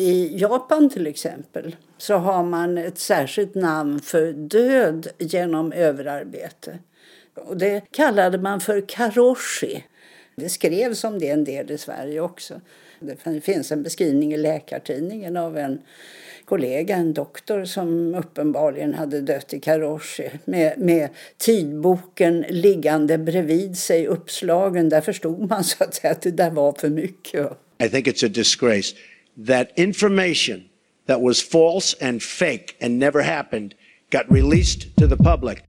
I Japan till exempel så har man ett särskilt namn för död genom överarbete. Och det kallade man för karoshi. Det skrevs om det en del i Sverige också. Det finns en beskrivning i Läkartidningen av en kollega, en doktor som uppenbarligen hade dött i karoshi med, med tidboken liggande bredvid sig uppslagen. Där förstod man så att säga att det där var för mycket. I think it's a disgrace that information that was false and fake and never happened got released to the public.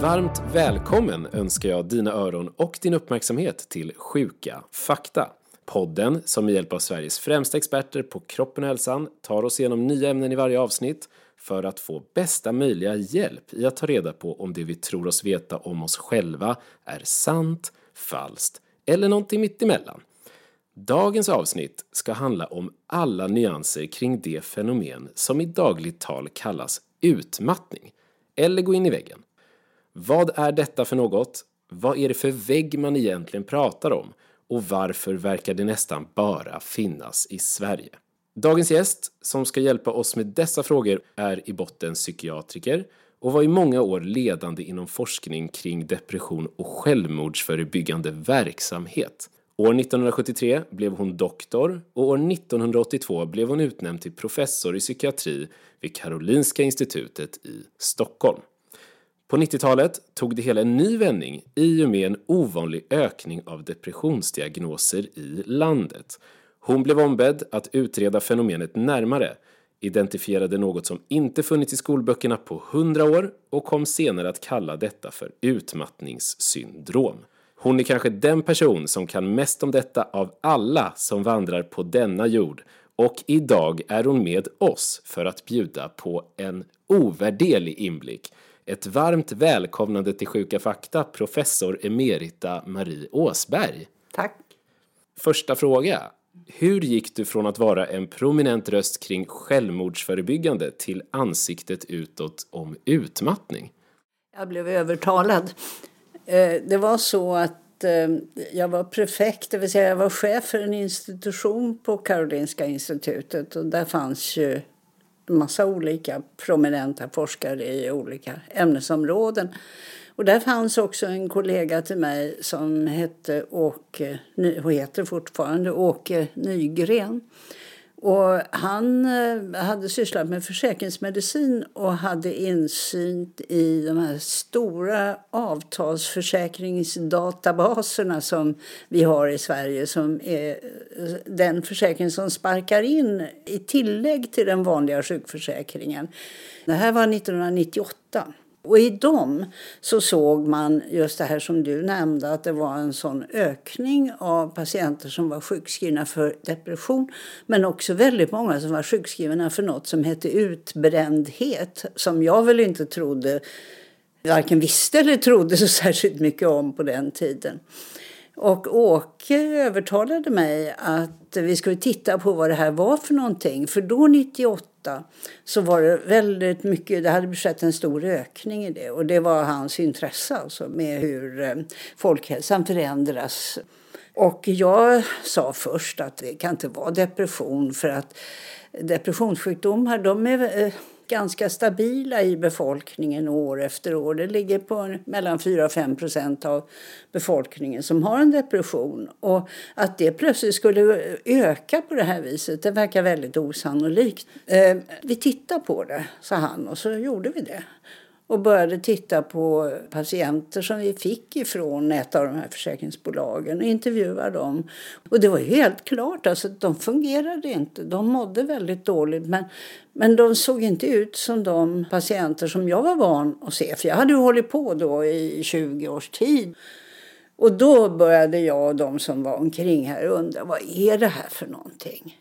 Varmt välkommen önskar jag dina öron och din uppmärksamhet till Sjuka fakta. Podden som med hjälp av Sveriges främsta experter på kroppen och hälsan tar oss igenom nya ämnen i varje avsnitt för att få bästa möjliga hjälp i att ta reda på om det vi tror oss veta om oss själva är sant, falskt eller någonting mittemellan. Dagens avsnitt ska handla om alla nyanser kring det fenomen som i dagligt tal kallas utmattning, eller gå in i väggen. Vad är detta för något? Vad är det för vägg man egentligen pratar om? Och varför verkar det nästan bara finnas i Sverige? Dagens gäst som ska hjälpa oss med dessa frågor är i botten psykiatriker och var i många år ledande inom forskning kring depression och självmordsförebyggande verksamhet. År 1973 blev hon doktor och år 1982 blev hon utnämnd till professor i psykiatri vid Karolinska institutet i Stockholm. På 90-talet tog det hela en ny vändning i och med en ovanlig ökning av depressionsdiagnoser i landet. Hon blev ombedd att utreda fenomenet närmare, identifierade något som inte funnits i skolböckerna på hundra år och kom senare att kalla detta för utmattningssyndrom. Hon är kanske den person som kan mest om detta av alla som vandrar på denna jord och idag är hon med oss för att bjuda på en ovärderlig inblick ett varmt välkomnande till Sjuka fakta, professor emerita Marie Åsberg. Tack. Första fråga. Hur gick du från att vara en prominent röst kring självmordsförebyggande till ansiktet utåt om utmattning? Jag blev övertalad. Eh, det var så att eh, jag var prefekt, det vill säga jag var chef för en institution på Karolinska institutet och där fanns ju massa olika prominenta forskare i olika ämnesområden. Och där fanns också en kollega till mig som hette Åke, och heter fortfarande Åke Nygren. Och han eh, hade sysslat med försäkringsmedicin och hade insyn i de här stora avtalsförsäkringsdatabaserna som vi har i Sverige som är eh, den försäkring som sparkar in i tillägg till den vanliga sjukförsäkringen. Det här var 1998. Och i dem så såg man just det här som du nämnde att det var en sån ökning av patienter som var sjukskrivna för depression men också väldigt många som var sjukskrivna för något som hette utbrändhet som jag väl inte trodde varken visste eller trodde så särskilt mycket om på den tiden. Och Åke övertalade mig att att vi skulle titta på vad det här var för någonting. För då 98 så var det väldigt mycket, det hade skett en stor ökning i det. Och det var hans intresse alltså med hur eh, folkhälsan förändras. Och jag sa först att det kan inte vara depression för att depressionssjukdomar de är eh, ganska stabila i befolkningen år efter år. Det ligger på mellan 4 och 5 procent av befolkningen som har en depression. Och att det plötsligt skulle öka på det här viset, det verkar väldigt osannolikt. Eh, vi tittar på det, sa han, och så gjorde vi det och började titta på patienter som vi fick ifrån ett av de här försäkringsbolagen och intervjua dem. Och det var helt klart, alltså, de fungerade inte. De mådde väldigt dåligt men, men de såg inte ut som de patienter som jag var van att se. För jag hade ju hållit på då i 20 års tid. Och då började jag och de som var omkring här undra vad är det här för någonting?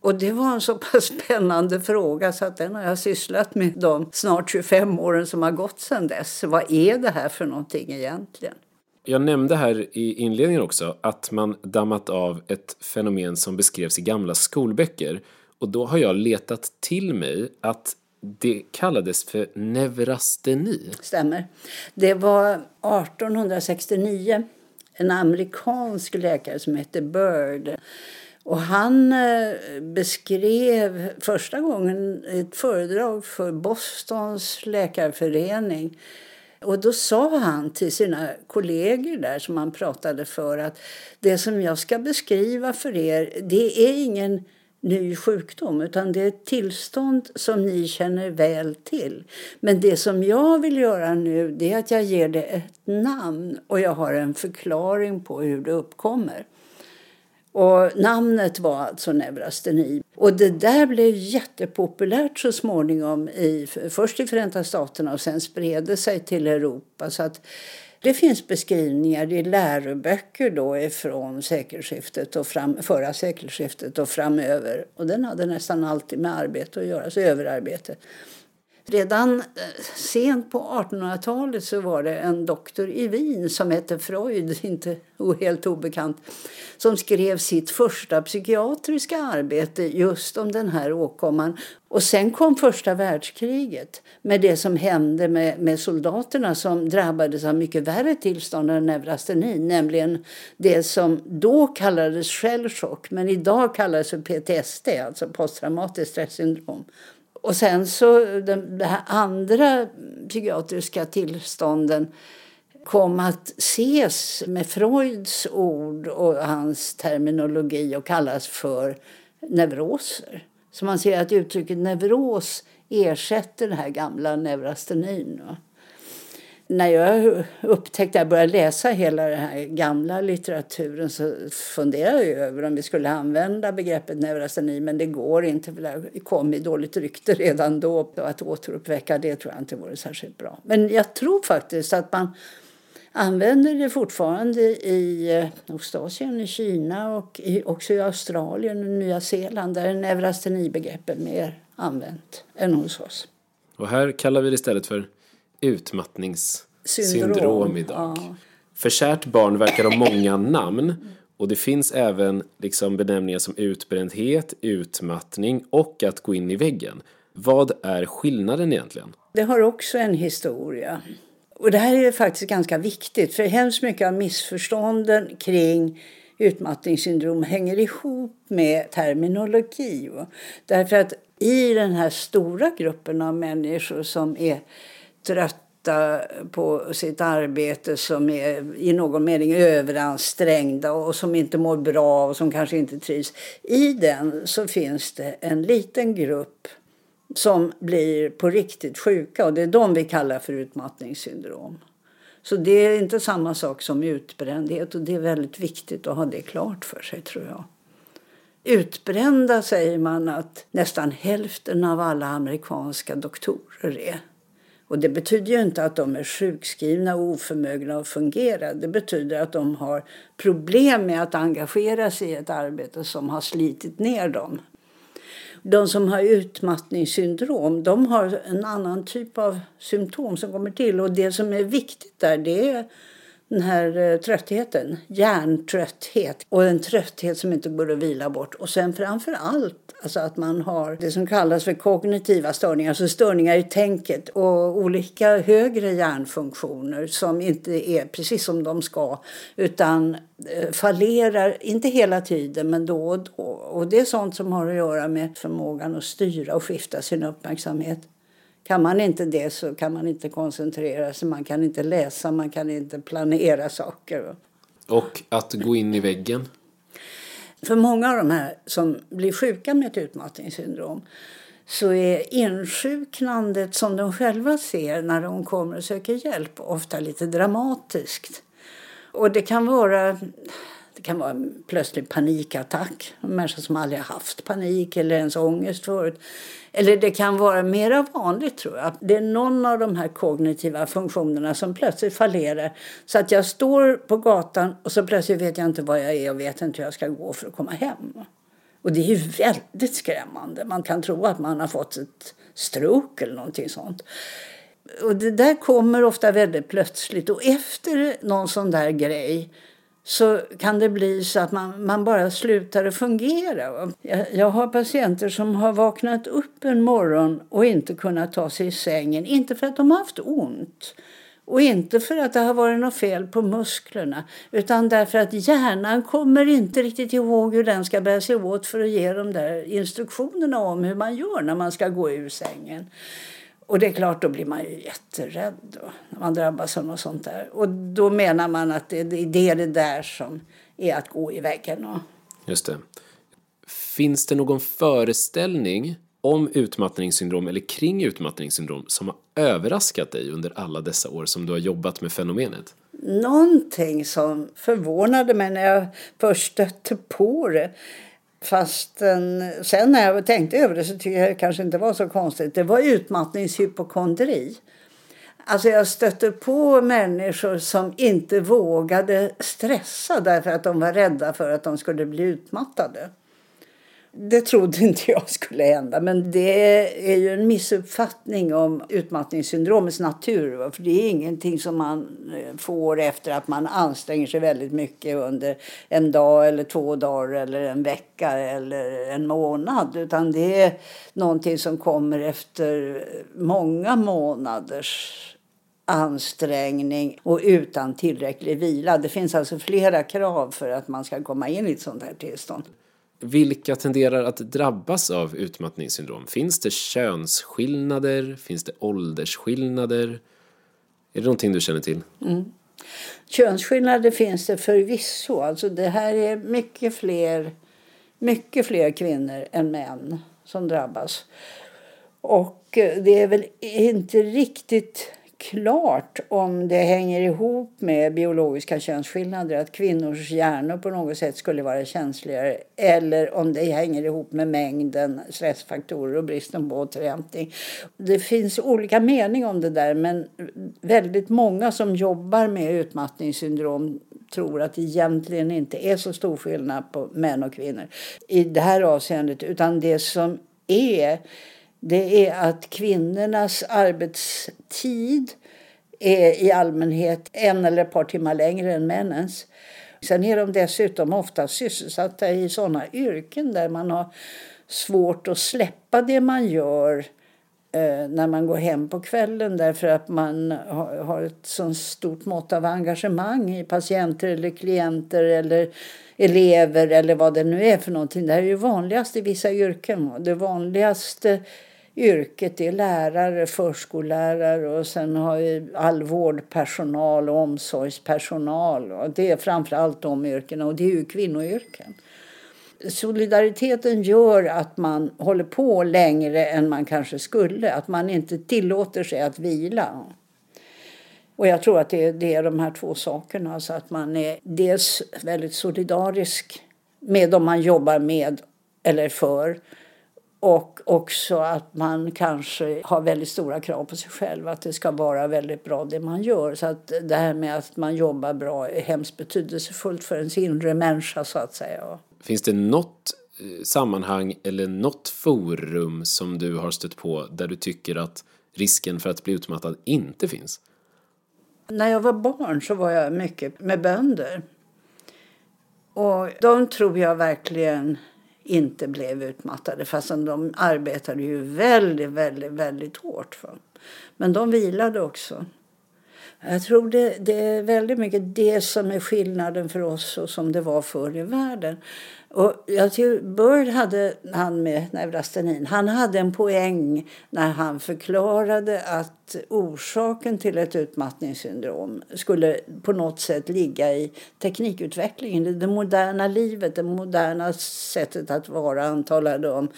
Och det var en så pass spännande fråga så att den har jag sysslat med de snart 25 åren som har gått sedan dess. Vad är det här för någonting egentligen? Jag nämnde här i inledningen också att man dammat av ett fenomen som beskrevs i gamla skolböcker. Och då har jag letat till mig att det kallades för neurasteni. Stämmer. Det var 1869 en amerikansk läkare som hette Bird. Och han eh, beskrev första gången ett föredrag för Bostons läkarförening. Och då sa han till sina kollegor där som han pratade för att det som jag ska beskriva för er, det är ingen ny sjukdom utan det är ett tillstånd som ni känner väl till. Men det som jag vill göra nu det är att jag ger det ett namn och jag har en förklaring på hur det uppkommer. Och namnet var alltså neurasteni. Och det där blev jättepopulärt så småningom, i, först i Förenta Staterna och sen spred det sig till Europa. Så att det finns beskrivningar i läroböcker då från sekelskiftet och fram, förra sekelskiftet och framöver. Och den hade nästan alltid med arbete att göra, alltså överarbete. Redan eh, sent på 1800-talet så var det en doktor i Wien som hette Freud, inte helt obekant, som skrev sitt första psykiatriska arbete just om den här åkomman. Och sen kom första världskriget med det som hände med, med soldaterna som drabbades av mycket värre tillstånd än neurasteni, nämligen det som då kallades shellchock men idag kallas för PTSD, alltså posttraumatiskt stressyndrom. Och sen så de, de här andra psykiatriska tillstånden kom att ses med Freuds ord och hans terminologi och kallas för neuroser. Så man ser att uttrycket neuros ersätter den här gamla neurastenin när jag upptäckte, jag började läsa hela den här gamla litteraturen så funderade jag över om vi skulle använda begreppet neurasteni men det går inte för det kom i dåligt rykte redan då. Att återuppväcka det tror jag inte vore särskilt bra. Men jag tror faktiskt att man använder det fortfarande i eh, Ostasien, i Kina och i, också i Australien och Nya Zeeland där är mer använt än hos oss. Och här kallar vi det istället för utmattningssyndrom Syndrom, idag. Ja. För kärt barn verkar ha många namn och det finns även liksom benämningar som utbrändhet, utmattning och att gå in i väggen. Vad är skillnaden egentligen? Det har också en historia. Och det här är faktiskt ganska viktigt för hemskt mycket av missförstånden kring utmattningssyndrom hänger ihop med terminologi. Därför att i den här stora gruppen av människor som är trötta på sitt arbete som är i någon mening överansträngda och som inte mår bra och som kanske inte trivs. I den så finns det en liten grupp som blir på riktigt sjuka och det är de vi kallar för utmattningssyndrom. Så det är inte samma sak som utbrändhet och det är väldigt viktigt att ha det klart för sig tror jag. Utbrända säger man att nästan hälften av alla amerikanska doktorer är. Och det betyder ju inte att de är sjukskrivna och oförmögna att fungera. Det betyder att de har problem med att engagera sig i ett arbete som har slitit ner dem. De som har utmattningssyndrom de har en annan typ av symptom som kommer till. Och det som är viktigt där det är den här eh, tröttheten, hjärntrötthet och en trötthet som inte går att vila bort. Och sen framför allt alltså att man har det som kallas för kognitiva störningar, alltså störningar i tänket och olika högre hjärnfunktioner som inte är precis som de ska utan eh, fallerar, inte hela tiden men då och då. Och det är sånt som har att göra med förmågan att styra och skifta sin uppmärksamhet. Kan man inte det så kan man inte koncentrera sig, man kan inte läsa, man kan inte planera saker. Och att gå in i väggen? För många av de här som blir sjuka med ett utmattningssyndrom så är insjuknandet som de själva ser när de kommer och söker hjälp ofta lite dramatiskt. Och det kan vara det kan vara en plötslig panikattack, en människa som aldrig haft panik eller ens ångest förut. Eller det kan vara mer vanligt tror jag. Det är någon av de här kognitiva funktionerna som plötsligt fallerar. Så att jag står på gatan och så plötsligt vet jag inte var jag är och vet inte hur jag ska gå för att komma hem. Och det är ju väldigt skrämmande. Man kan tro att man har fått ett stroke eller någonting sånt. Och det där kommer ofta väldigt plötsligt. Och efter någon sån där grej så kan det bli så att man, man bara slutar att fungera. Jag, jag, har patienter som har vaknat upp en morgon och inte kunnat ta sig i sängen. Inte för att de har haft ont och inte för att det har varit något fel på musklerna utan därför att hjärnan kommer inte riktigt ihåg hur den ska bära sig åt för att ge de där instruktionerna om hur man gör när man ska gå ur sängen. Och det är klart, då blir man ju jätterädd då, när man drabbas av något sånt där. Och då menar man att det, det är det där som är att gå i väggen. Och... Just det. Finns det någon föreställning om utmattningssyndrom eller kring utmattningssyndrom som har överraskat dig under alla dessa år som du har jobbat med fenomenet? Någonting som förvånade mig när jag först stötte på det Fast sen när jag tänkte över det så tyckte jag det kanske inte var så konstigt. Det var utmattningshypokondri. Alltså jag stötte på människor som inte vågade stressa därför att de var rädda för att de skulle bli utmattade. Det trodde inte jag skulle hända. Men det är ju en missuppfattning om utmattningssyndromets natur. För det är ingenting som man eh, får efter att man anstränger sig väldigt mycket under en dag eller två dagar eller en vecka eller en månad. Utan det är någonting som kommer efter många månaders ansträngning och utan tillräcklig vila. Det finns alltså flera krav för att man ska komma in i ett sånt här tillstånd. Vilka tenderar att drabbas av utmattningssyndrom? Finns det könsskillnader? Finns det åldersskillnader? Är det någonting du känner till? Mm. Könsskillnader finns det förvisso. Alltså det här är mycket fler, mycket fler kvinnor än män som drabbas. Och eh, det är väl inte riktigt klart om det hänger ihop med biologiska könsskillnader, att kvinnors hjärnor på något sätt skulle vara känsligare eller om det hänger ihop med mängden stressfaktorer och bristen på återhämtning. Det finns olika meningar om det där men väldigt många som jobbar med utmattningssyndrom tror att det egentligen inte är så stor skillnad på män och kvinnor i det här avseendet utan det som är det är att kvinnornas arbetstid är i allmänhet en eller ett par timmar längre än männens. Sen är de dessutom ofta sysselsatta i sådana yrken där man har svårt att släppa det man gör eh, när man går hem på kvällen därför att man har, har ett så stort mått av engagemang i patienter eller klienter eller elever eller vad det nu är för någonting. Det här är ju vanligast i vissa yrken. Det vanligaste yrket är lärare, förskollärare och sen har vi all vårdpersonal och omsorgspersonal. Och det är framför allt de yrkena och det är ju kvinnoyrken. Solidariteten gör att man håller på längre än man kanske skulle. Att man inte tillåter sig att vila. Och jag tror att det är, det är de här två sakerna. Alltså att man är dels väldigt solidarisk med de man jobbar med eller för och också att man kanske har väldigt stora krav på sig själv. Att det ska vara väldigt bra det man gör. Så att det här med att man jobbar bra är hemskt betydelsefullt för ens inre människa så att säga. Finns det något eh, sammanhang eller något forum som du har stött på där du tycker att risken för att bli utmattad inte finns? När jag var barn så var jag mycket med bönder. Och de tror jag verkligen inte blev utmattade fastän de arbetade ju väldigt, väldigt, väldigt hårt. För. Men de vilade också. Jag tror det, det är väldigt mycket det som är skillnaden för oss och som det var förr i världen. Och jag tycker Bird hade, han med neurastenin, han hade en poäng när han förklarade att orsaken till ett utmattningssyndrom skulle på något sätt ligga i teknikutvecklingen, i det moderna livet, det moderna sättet att vara. Han talade om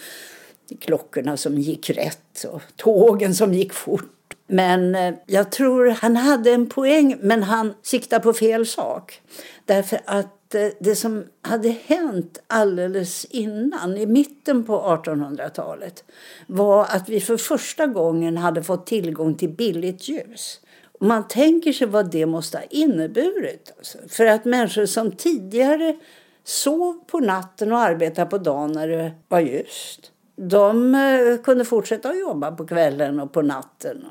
klockorna som gick rätt och tågen som gick fort men eh, jag tror han hade en poäng, men han siktade på fel sak. Därför att Eh, det som hade hänt alldeles innan, i mitten på 1800-talet var att vi för första gången hade fått tillgång till billigt ljus. man tänker sig vad det måste ha inneburit. Alltså. För att människor som tidigare sov på natten och arbetade på dagen när det var ljust de eh, kunde fortsätta att jobba på kvällen och på natten.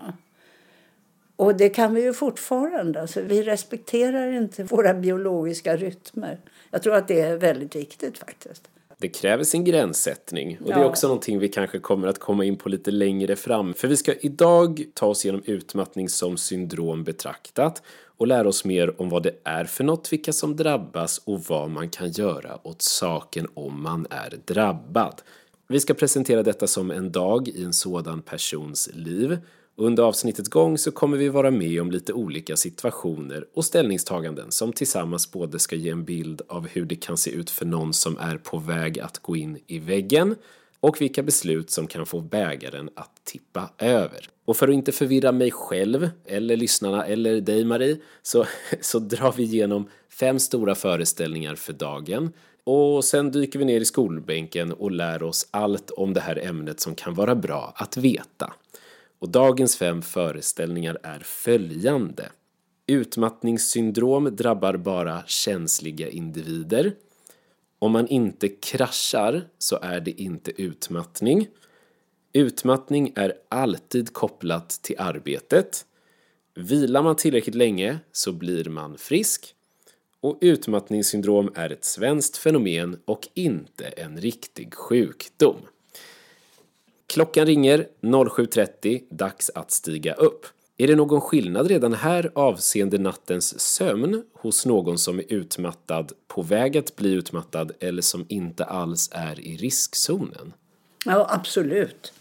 Och det kan vi ju fortfarande. Alltså, vi respekterar inte våra biologiska rytmer. Jag tror att det är väldigt viktigt faktiskt. Det kräver sin gränssättning och ja. det är också någonting vi kanske kommer att komma in på lite längre fram. För vi ska idag ta oss igenom utmattning som syndrom betraktat och lära oss mer om vad det är för något, vilka som drabbas och vad man kan göra åt saken om man är drabbad. Vi ska presentera detta som en dag i en sådan persons liv. Under avsnittets gång så kommer vi vara med om lite olika situationer och ställningstaganden som tillsammans både ska ge en bild av hur det kan se ut för någon som är på väg att gå in i väggen och vilka beslut som kan få bägaren att tippa över. Och för att inte förvirra mig själv, eller lyssnarna, eller dig Marie, så, så drar vi igenom fem stora föreställningar för dagen och sen dyker vi ner i skolbänken och lär oss allt om det här ämnet som kan vara bra att veta. Och dagens fem föreställningar är följande. Utmattningssyndrom drabbar bara känsliga individer. Om man inte kraschar så är det inte utmattning. Utmattning är alltid kopplat till arbetet. Vilar man tillräckligt länge så blir man frisk. Och utmattningssyndrom är ett svenskt fenomen och inte en riktig sjukdom. Klockan ringer 07.30, dags att stiga upp. Är det någon skillnad redan här avseende nattens sömn hos någon som är utmattad, på väg att bli utmattad eller som inte alls är i riskzonen? Ja, absolut.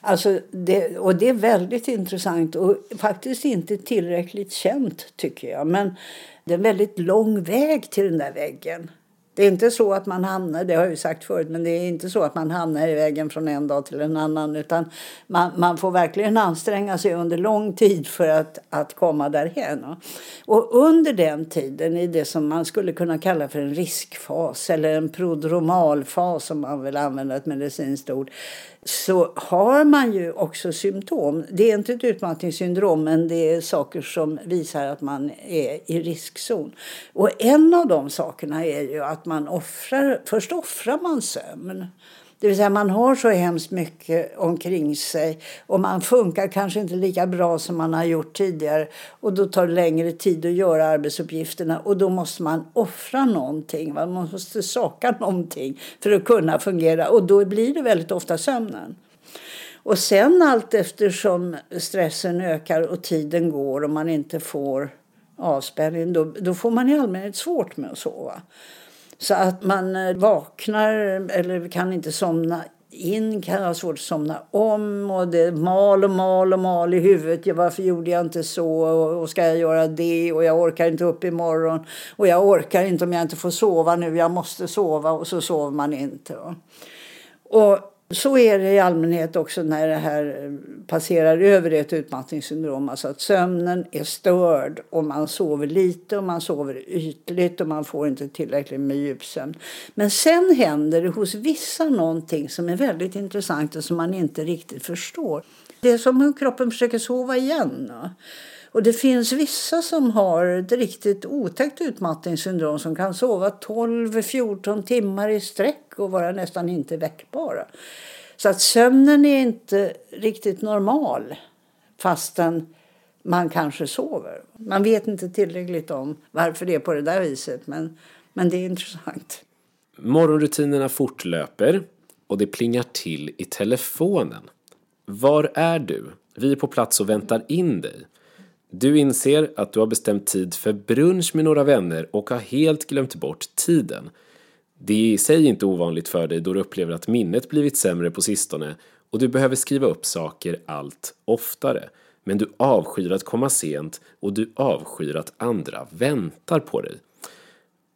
Alltså det, och det är väldigt intressant och faktiskt inte tillräckligt känt tycker jag. Men det är en väldigt lång väg till den där väggen. Det är inte så att man hamnar, det har jag sagt förut, men det är inte så att man hamnar i vägen från en dag till en annan. Utan man, man får verkligen anstränga sig under lång tid för att, att komma därhen. Och under den tiden, i det som man skulle kunna kalla för en riskfas eller en prodromalfas om man vill använda ett medicinskt ord, så har man ju också symptom. Det är inte ett utmattningssyndrom men det är saker som visar att man är i riskzon. Och en av de sakerna är ju att man offrar, först offrar man sömn. Det vill säga man har så hemskt mycket omkring sig och man funkar kanske inte lika bra som man har gjort tidigare och då tar det längre tid att göra arbetsuppgifterna och då måste man offra någonting. Man måste saka någonting för att kunna fungera och då blir det väldigt ofta sömnen. Och sen allt eftersom stressen ökar och tiden går och man inte får avspänning då, då får man i allmänhet svårt med att sova. Så att man eh, vaknar eller kan inte somna in, kan ha svårt att somna om och det mal och mal och mal i huvudet. Ja, varför gjorde jag inte så? Och ska jag göra det? Och jag orkar inte upp imorgon och jag orkar inte om jag inte får sova nu, jag måste sova. Och så sover man inte. Och så är det i allmänhet också när det här eh, passerar över ett utmattningssyndrom. Alltså att sömnen är störd och man sover lite och man sover ytligt och man får inte tillräckligt med djupsömn. Men sen händer det hos vissa någonting som är väldigt intressant och som man inte riktigt förstår. Det är som om kroppen försöker sova igen. Och det finns vissa som har ett riktigt otäckt utmattningssyndrom som kan sova 12-14 timmar i sträck och vara nästan inte väckbara. Så att sömnen är inte riktigt normal fastän man kanske sover. Man vet inte tillräckligt om varför det är på det där viset men, men det är intressant. Morgonrutinerna fortlöper och det plingar till i telefonen. Var är du? Vi är på plats och väntar in dig. Du inser att du har bestämt tid för brunch med några vänner och har helt glömt bort tiden. Det är i sig inte ovanligt för dig då du upplever att minnet blivit sämre på sistone och du behöver skriva upp saker allt oftare. Men du avskyr att komma sent och du avskyr att andra väntar på dig.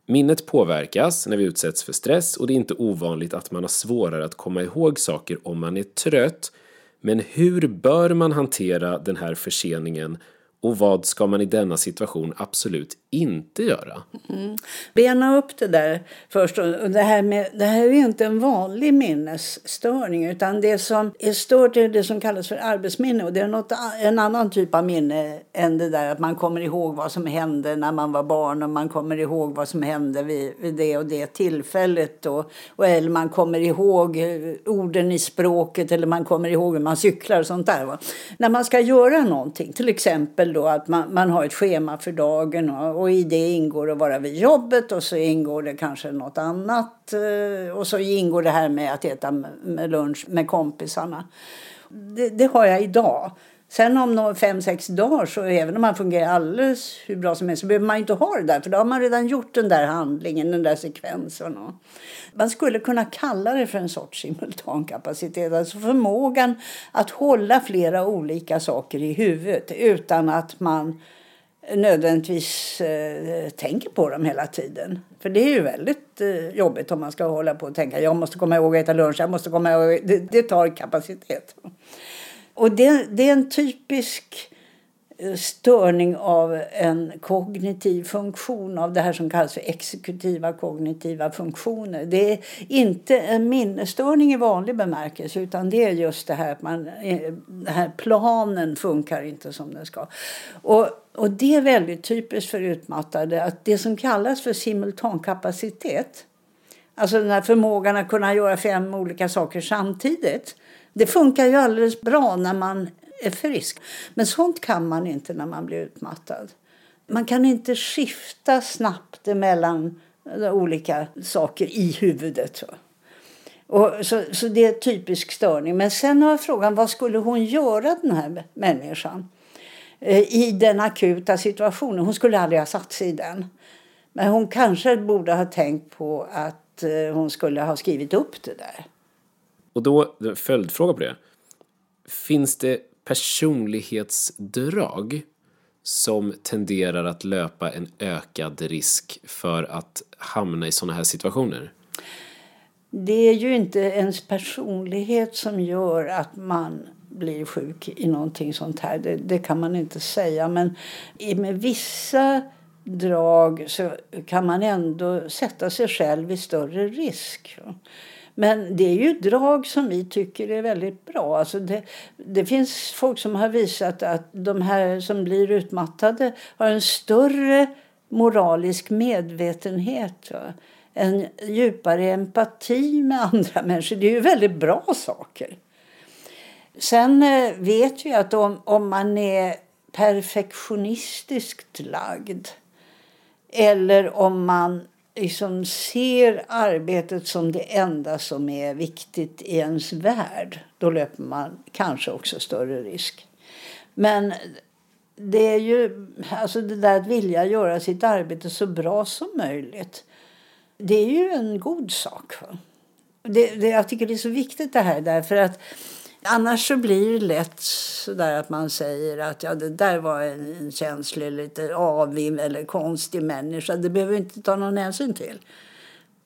Minnet påverkas när vi utsätts för stress och det är inte ovanligt att man har svårare att komma ihåg saker om man är trött. Men hur bör man hantera den här förseningen och vad ska man i denna situation absolut inte göra? Mm. Bena upp det där först. Det här, med, det här är inte en vanlig minnesstörning utan det som är stört är det som kallas för arbetsminne och det är något, en annan typ av minne än det där att man kommer ihåg vad som hände när man var barn och man kommer ihåg vad som hände vid, vid det och det tillfället och, och eller man kommer ihåg eh, orden i språket eller man kommer ihåg hur man cyklar och sånt där. Va? När man ska göra någonting, till exempel exempel då att man, man har ett schema för dagen och, och, i det ingår att vara vid jobbet och så ingår det kanske något annat. Eh, och så ingår det här med att äta med lunch med kompisarna. Det, det har jag idag. Sen om fem, sex dagar, så även om man fungerar alldeles hur bra som helst, så behöver man inte ha det där. För då har man redan gjort den där handlingen, den där sekvensen. Man skulle kunna kalla det för en sorts simultankapacitet. Alltså förmågan att hålla flera olika saker i huvudet utan att man nödvändigtvis eh, tänker på dem hela tiden. För det är ju väldigt eh, jobbigt om man ska hålla på och tänka jag måste komma ihåg att äta lunch, jag måste komma ihåg. Det, det tar kapacitet. Och det, det är en typisk eh, störning av en kognitiv funktion, av det här som kallas för exekutiva kognitiva funktioner. Det är inte en minnesstörning i vanlig bemärkelse utan det är just det här att man, eh, den här planen funkar inte som den ska. Och, och det är väldigt typiskt för utmattade att det som kallas för simultankapacitet, alltså den här förmågan att kunna göra fem olika saker samtidigt, det funkar ju alldeles bra när man är frisk. Men sånt kan man inte när man blir utmattad. Man kan inte skifta snabbt mellan olika saker i huvudet. Och så, så det är typisk störning. Men sen har frågan vad skulle hon göra den här människan eh, i den akuta situationen? Hon skulle aldrig ha satt sig i den. Men hon kanske borde ha tänkt på att eh, hon skulle ha skrivit upp det där. Och då, följdfråga på det. Finns det personlighetsdrag som tenderar att löpa en ökad risk för att hamna i sådana här situationer? Det är ju inte ens personlighet som gör att man blir sjuk i någonting sånt här. Det, det kan man inte säga. Men med vissa drag så kan man ändå sätta sig själv i större risk. Men det är ju drag som vi tycker är väldigt bra. Alltså det, det finns folk som har visat att de här som blir utmattade har en större moralisk medvetenhet. Va? En djupare empati med andra människor. Det är ju väldigt bra saker. Sen eh, vet vi att om, om man är perfektionistiskt lagd eller om man liksom ser arbetet som det enda som är viktigt i ens värld då löper man kanske också större risk. Men det är ju alltså det där att vilja göra sitt arbete så bra som möjligt. Det är ju en god sak. Det, det, jag tycker det är så viktigt det här därför att Annars så blir det lätt så där att man säger att ja, det där var en känslig, lite avig eller konstig människa. Det behöver vi inte ta någon hänsyn till.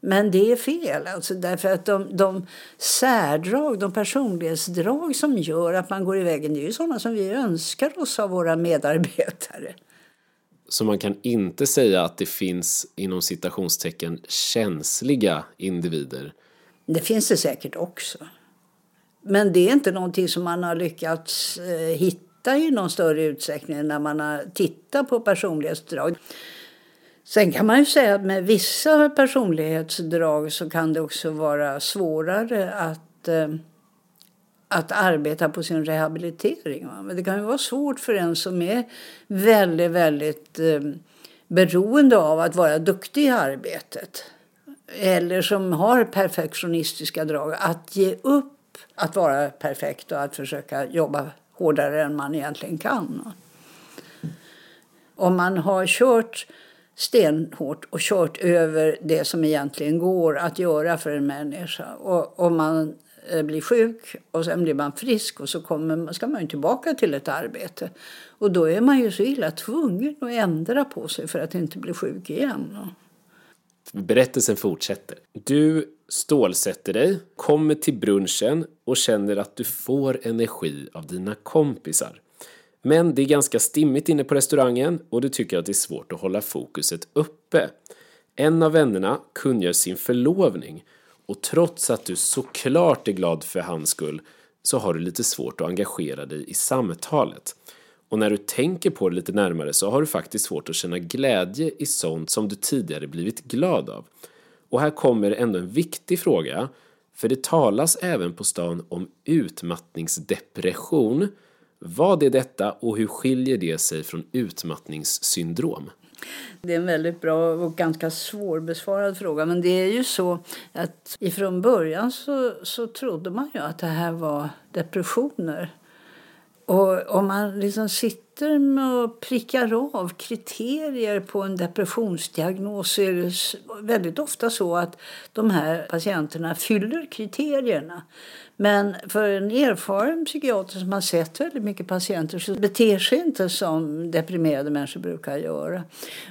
Men det är fel, alltså, därför att de, de särdrag, de personlighetsdrag som gör att man går i vägen, det är ju sådana som vi önskar oss av våra medarbetare. Så man kan inte säga att det finns inom citationstecken känsliga individer? Det finns det säkert också. Men det är inte någonting som man har lyckats eh, hitta i någon större utsträckning när man har tittat på personlighetsdrag. Sen kan man ju säga att med vissa personlighetsdrag så kan det också vara svårare att, eh, att arbeta på sin rehabilitering. Men det kan ju vara svårt för en som är väldigt, väldigt eh, beroende av att vara duktig i arbetet eller som har perfektionistiska drag att ge upp att vara perfekt och att försöka jobba hårdare än man egentligen kan. Om man har kört stenhårt och kört över det som egentligen går att göra för en människa och om man eh, blir sjuk och sen blir man frisk och så kommer, ska man tillbaka till ett arbete. Och då är man ju så illa tvungen att ändra på sig för att inte bli sjuk igen. Berättelsen fortsätter. Du stålsätter dig, kommer till brunchen och känner att du får energi av dina kompisar. Men det är ganska stimmigt inne på restaurangen och du tycker att det är svårt att hålla fokuset uppe. En av vännerna kungör sin förlovning och trots att du såklart är glad för hans skull så har du lite svårt att engagera dig i samtalet. Och när du tänker på det lite närmare så har du faktiskt svårt att känna glädje i sånt som du tidigare blivit glad av. Och här kommer ändå en viktig fråga, för det talas även på stan om utmattningsdepression Vad är detta och hur skiljer det sig från utmattningssyndrom? Det är en väldigt bra och ganska svårbesvarad fråga. Men det är ju så att ifrån början så, så trodde man ju att det här var depressioner. Och om man liksom sitter med och prickar av kriterier på en depressionsdiagnos så är det väldigt ofta så att de här patienterna fyller kriterierna. Men för en erfaren psykiater som har sett väldigt mycket patienter så beter sig inte som deprimerade människor brukar göra.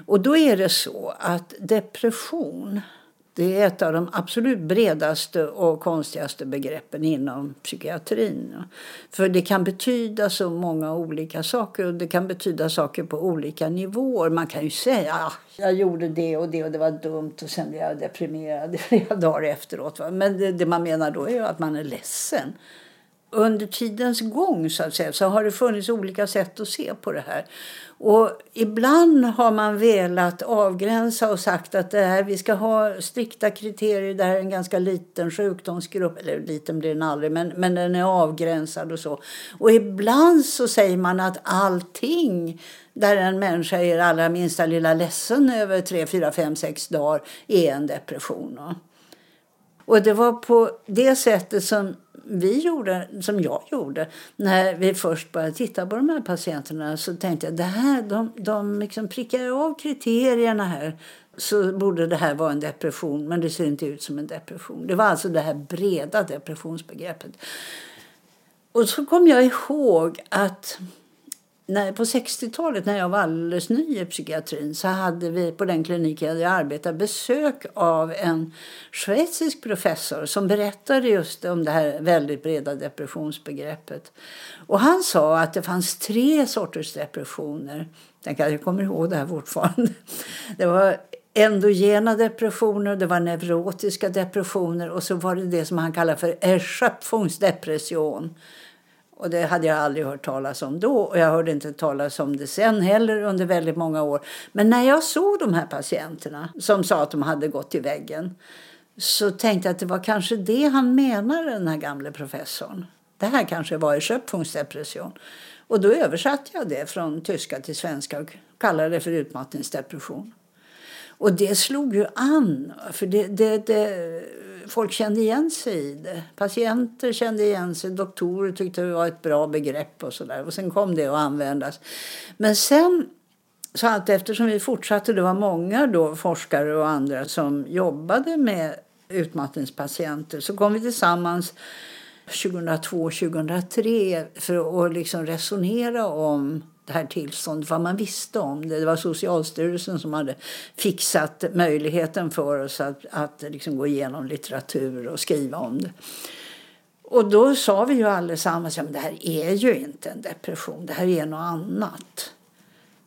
Och då är det så att depression det är ett av de absolut bredaste och konstigaste begreppen inom psykiatrin. För det kan betyda så många olika saker och det kan betyda saker på olika nivåer. Man kan ju säga att ah, jag gjorde det och det och det var dumt och sen blev jag deprimerad flera dagar efteråt. Men det, det man menar då är att man är ledsen under tidens gång så, att säga, så har det funnits olika sätt att se på det här. Och ibland har man velat avgränsa och sagt att det här, vi ska ha strikta kriterier. Det här är en ganska liten sjukdomsgrupp. Eller liten blir den aldrig, men, men den är avgränsad och så. Och ibland så säger man att allting där en människa är allra minsta lilla ledsen över tre, fyra, fem, sex dagar är en depression. Och det var på det sättet som vi gjorde, som jag gjorde, när vi först började titta på de här patienterna så tänkte jag det här, de, de liksom prickar av kriterierna här så borde det här vara en depression, men det ser inte ut som en depression. Det var alltså det här breda depressionsbegreppet. Och så kom jag ihåg att när, på 60-talet när jag var alldeles ny i psykiatrin så hade vi på den kliniken där jag arbetade besök av en schweizisk professor som berättade just om det här väldigt breda depressionsbegreppet. Och han sa att det fanns tre sorters depressioner. Jag kommer ihåg det här fortfarande. Det var endogena depressioner, det var neurotiska depressioner och så var det det som han kallar för erschöpfungsdepression och det hade jag aldrig hört talas om då och jag hörde inte talas om det sen heller under väldigt många år. Men när jag såg de här patienterna som sa att de hade gått i väggen så tänkte jag att det var kanske det han menade, den här gamle professorn. Det här kanske var i Erschöpfungsdepression. Och då översatte jag det från tyska till svenska och kallade det för utmattningsdepression. Och det slog ju an. För det, det, det, folk kände igen sig i det. Patienter kände igen sig, doktorer tyckte det var ett bra begrepp och sådär. Och sen kom det att användas. Men sen så allt eftersom vi fortsatte, det var många då forskare och andra som jobbade med utmattningspatienter så kom vi tillsammans 2002-2003 för att liksom resonera om det här tillståndet, vad man visste om det. Det var Socialstyrelsen som hade fixat möjligheten för oss att, att liksom gå igenom litteratur och skriva om det. Och då sa vi ju allesammans att det här är ju inte en depression, det här är något annat.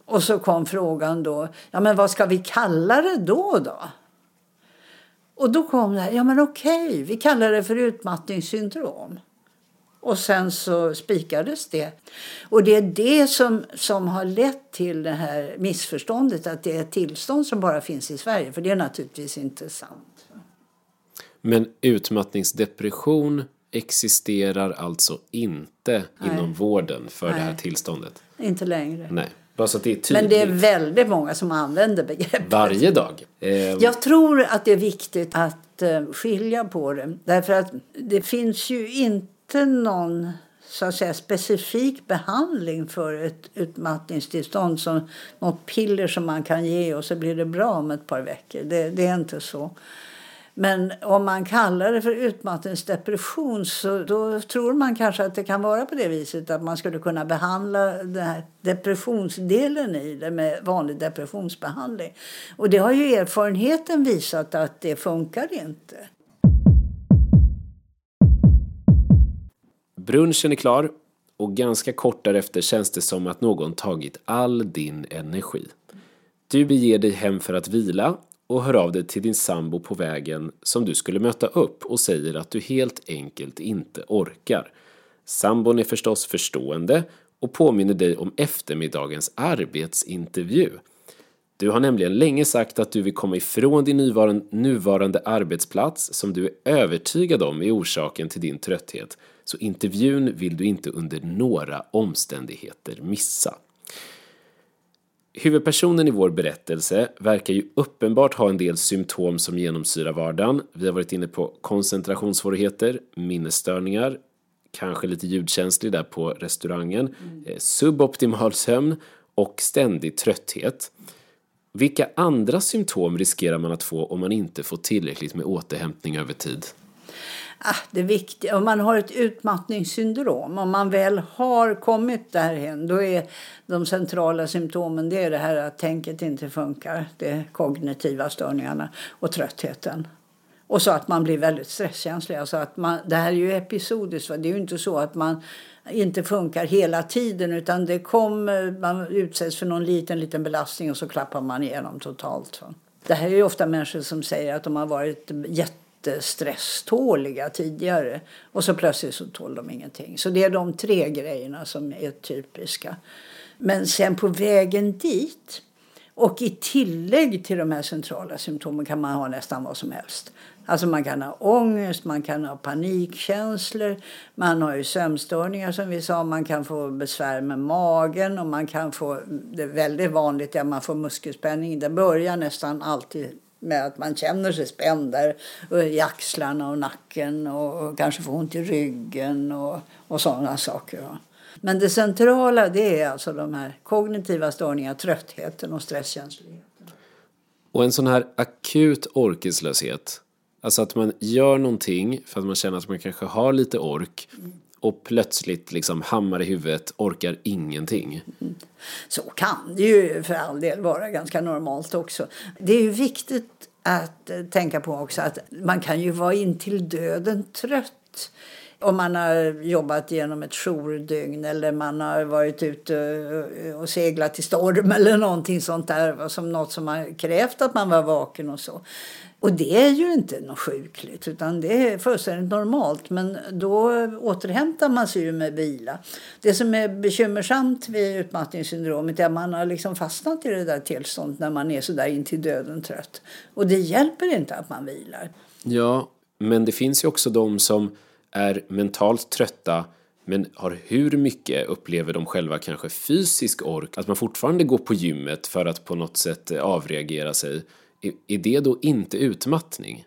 Och så kom frågan då, ja men vad ska vi kalla det då då? Och då kom det här, ja men okej, vi kallar det för utmattningssyndrom. Och sen så spikades det. Och det är det som, som har lett till det här missförståndet att det är ett tillstånd som bara finns i Sverige. För det är naturligtvis inte sant. Men utmattningsdepression existerar alltså inte Nej. inom vården för Nej. det här tillståndet? Inte längre. Nej. Bara så att det är tydligt. Men det är väldigt många som använder begreppet. Varje dag? Eh... Jag tror att det är viktigt att eh, skilja på det. Därför att det finns ju inte inte någon så att säga, specifik behandling för ett utmattningstillstånd som något piller som man kan ge och så blir det bra om ett par veckor. Det, det är inte så. Men om man kallar det för utmattningsdepression så då tror man kanske att det kan vara på det viset att man skulle kunna behandla den här depressionsdelen i det med vanlig depressionsbehandling. Och det har ju erfarenheten visat att det funkar inte. Brunchen är klar och ganska kort därefter känns det som att någon tagit all din energi. Du beger dig hem för att vila och hör av dig till din sambo på vägen som du skulle möta upp och säger att du helt enkelt inte orkar. Sambon är förstås förstående och påminner dig om eftermiddagens arbetsintervju. Du har nämligen länge sagt att du vill komma ifrån din nuvarande, nuvarande arbetsplats som du är övertygad om är orsaken till din trötthet. Så intervjun vill du inte under några omständigheter missa. Huvudpersonen i vår berättelse verkar ju uppenbart ha en del symptom som genomsyrar vardagen. Vi har varit inne på koncentrationssvårigheter, minnesstörningar, kanske lite ljudkänslig där på restaurangen, mm. suboptimal sömn och ständig trötthet. Vilka andra symptom riskerar man att få om man inte får tillräckligt med återhämtning över tid? Ah, det viktiga, om man har ett utmattningssyndrom, om man väl har kommit därhen, då är de centrala symptomen det är det här att tänket inte funkar, det kognitiva störningarna och tröttheten. Och så att man blir väldigt stresskänslig. Alltså att man, det här är ju episodiskt. Va? Det är ju inte så att man inte funkar hela tiden utan det kommer, man utsätts för någon liten, liten belastning och så klappar man igenom totalt. Va? Det här är ju ofta människor som säger att de har varit jättestresståliga tidigare och så plötsligt så tål de ingenting. Så det är de tre grejerna som är typiska. Men sen på vägen dit och i tillägg till de här centrala symptomen kan man ha nästan vad som helst. Alltså man kan ha ångest, man kan ha panikkänslor, man har ju sömnstörningar som vi sa, man kan få besvär med magen och man kan få, det är väldigt vanligt att man får muskelspänning. Det börjar nästan alltid med att man känner sig spänd där i axlarna och nacken och, kanske får ont i ryggen och, och sådana saker. Men det centrala det är alltså de här kognitiva störningarna, tröttheten och stresskänsligheten. Och en sån här akut orkeslöshet, Alltså att man gör någonting för att man känner att man kanske har lite ork och plötsligt liksom hammar i huvudet, orkar ingenting. Mm. Så kan det ju för all del vara ganska normalt också. Det är ju viktigt att eh, tänka på också att man kan ju vara in till döden trött om man har jobbat genom ett jourdygn eller man har varit ute och seglat i storm eller någonting sånt där som något som har krävt att man var vaken och så. Och det är ju inte något sjukligt utan det är fullständigt normalt. Men då återhämtar man sig ju med vila. Det som är bekymmersamt vid utmattningssyndromet är att man har liksom fastnat i det där tillståndet när man är så där in till döden trött. Och det hjälper inte att man vilar. Ja, men det finns ju också de som är mentalt trötta men har hur mycket upplever de själva kanske fysisk ork att man fortfarande går på gymmet för att på något sätt eh, avreagera sig är det då inte utmattning?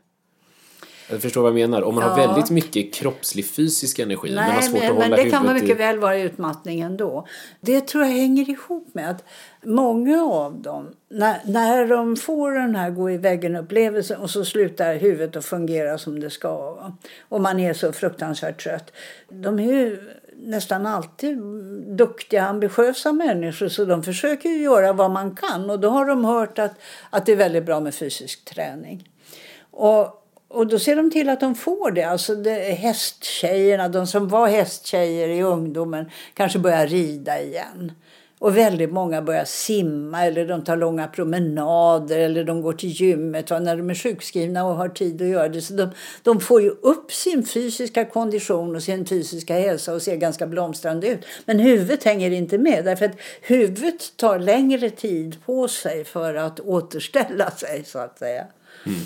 Jag förstår vad jag menar. Om man ja. har väldigt mycket kroppslig fysisk energi Nej, men har svårt men, att hålla men det kan man mycket i... väl vara utmattning ändå. Det tror jag hänger ihop med att många av dem, när, när de får den här gå i väggen-upplevelsen och så slutar huvudet att fungera som det ska och man är så fruktansvärt trött. De är ju nästan alltid duktiga, ambitiösa människor så de försöker göra vad man kan. Och då har de hört att, att det är väldigt bra med fysisk träning. Och, och då ser de till att de får det. Alltså det, hästtjejerna, de som var hästtjejer i ungdomen kanske börjar rida igen. Och väldigt många börjar simma eller de tar långa promenader eller de går till gymmet va, när de är sjukskrivna och har tid att göra det. Så de, de får ju upp sin fysiska kondition och sin fysiska hälsa och ser ganska blomstrande ut. Men huvudet hänger inte med därför att huvudet tar längre tid på sig för att återställa sig så att säga. Mm.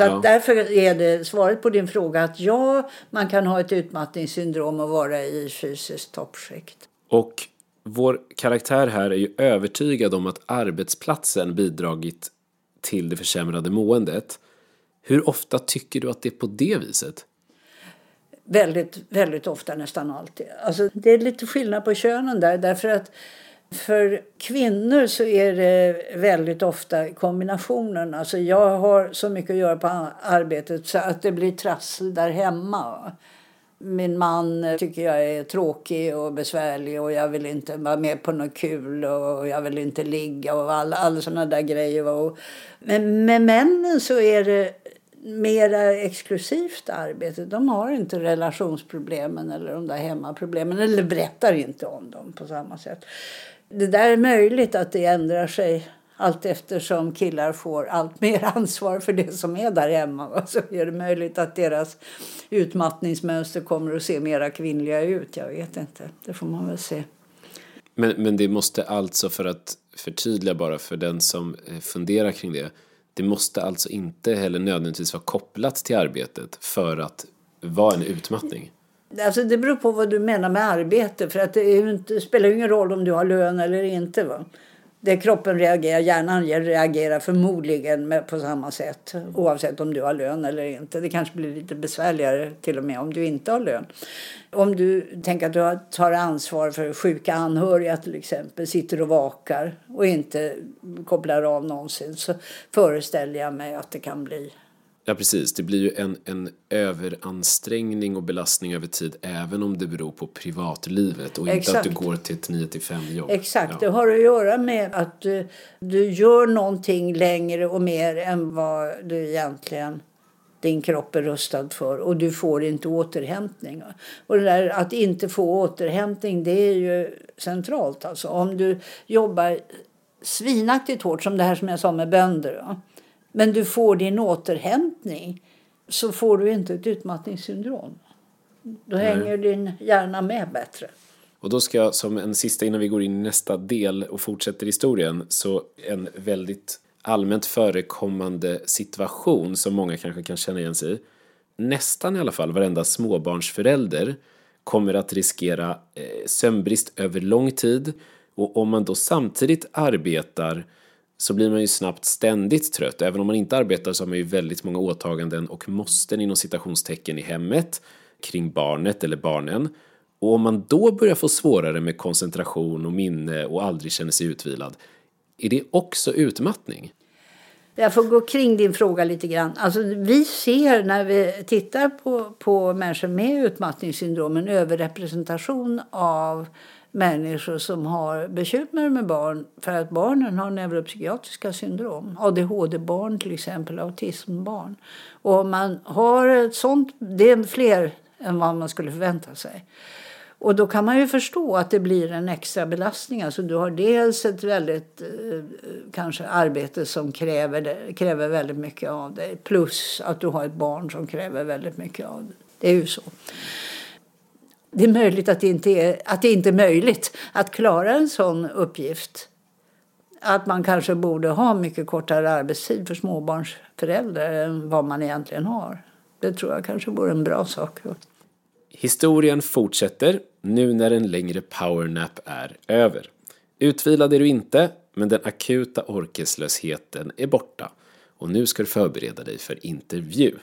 Så ja. därför är det svaret på din fråga att ja, man kan ha ett utmattningssyndrom och vara i fysiskt toppskikt. Och vår karaktär här är ju övertygad om att arbetsplatsen bidragit till det försämrade måendet. Hur ofta tycker du att det är på det viset? Väldigt, väldigt ofta, nästan alltid. Alltså, det är lite skillnad på könen där. Därför att för kvinnor så är det väldigt ofta kombinationen. Alltså jag har så mycket att göra på arbetet så att det blir trassel där hemma. Min man tycker jag är tråkig och besvärlig och jag vill inte vara med på något kul och jag vill inte ligga och alla, alla sådana där grejer. Men med männen så är det mer exklusivt arbete. De har inte relationsproblemen eller de där hemmaproblemen eller berättar inte om dem på samma sätt. Det där är möjligt att det ändrar sig allt eftersom killar får allt mer ansvar för det som är där hemma. Så är det möjligt att deras utmattningsmönster kommer att se mera kvinnliga ut. Jag vet inte. Det får man väl se. Men, men det måste alltså för att förtydliga bara för den som eh, funderar kring det. Det måste alltså inte heller nödvändigtvis vara kopplat till arbetet för att vara en utmattning. Alltså det beror på vad du menar med arbete. För att det, är inte, det spelar ju ingen roll om du har lön eller inte. Va? Det kroppen reagerar, hjärnan reagerar förmodligen med, på samma sätt oavsett om du har lön eller inte. Det kanske blir lite besvärligare till och med om du inte har lön. Om du tänker att du tar ansvar för sjuka anhöriga till exempel, sitter och vakar och inte kopplar av någonsin så föreställer jag mig att det kan bli Ja, precis. Det blir ju en, en överansträngning och belastning över tid även om det beror på privatlivet och Exakt. inte att du går till ett 9 till 5 jobb. Exakt, Ja. det har att göra med att du, du gör någonting längre och mer än vad du egentligen din kropp är rustad för och du får inte återhämtning. Och det där att inte få återhämtning det är ju centralt. Alltså, om du jobbar svinaktigt hårt som det här som jag sa med bönder? Men du får din återhämtning så får du inte ett utmattningssyndrom. Då hänger din hjärna med bättre. Och då ska jag som en sista innan vi går in i nästa del och fortsätter historien så en väldigt allmänt förekommande situation som många kanske kan känna igen sig i. Nästan i alla fall varenda småbarnsförälder kommer att riskera eh, sömnbrist över lång tid och om man då samtidigt arbetar så blir man ju snabbt ständigt trött. Även om man inte arbetar så har man ju väldigt många åtaganden och måsten inom citationstecken i hemmet kring barnet eller barnen. Och om man då börjar få svårare med koncentration och minne och aldrig känner sig utvilad, är det också utmattning? Jag får gå kring din fråga lite grann. Alltså, vi ser när vi tittar på, på människor med utmattningssyndrom en överrepresentation av människor som har bekymmer med barn för att barnen har neuropsykiatriska syndrom. ADHD-barn till exempel, autismbarn. Och man har ett sånt, det är fler än vad man skulle förvänta sig. Och då kan man ju förstå att det blir en extra belastning. Alltså du har dels ett väldigt eh, kanske arbete som kräver, kräver väldigt mycket av dig. Plus att du har ett barn som kräver väldigt mycket av dig. Det är ju så. Det är möjligt att det inte är, att det inte är möjligt att klara en sån uppgift. Att man kanske borde ha mycket kortare arbetstid för småbarnsföräldrar än vad man egentligen har. Det tror jag kanske vore en bra sak. Historien fortsätter nu när en längre powernap är över. Utvilad är du inte, men den akuta orkeslösheten är borta och nu ska du förbereda dig för intervju.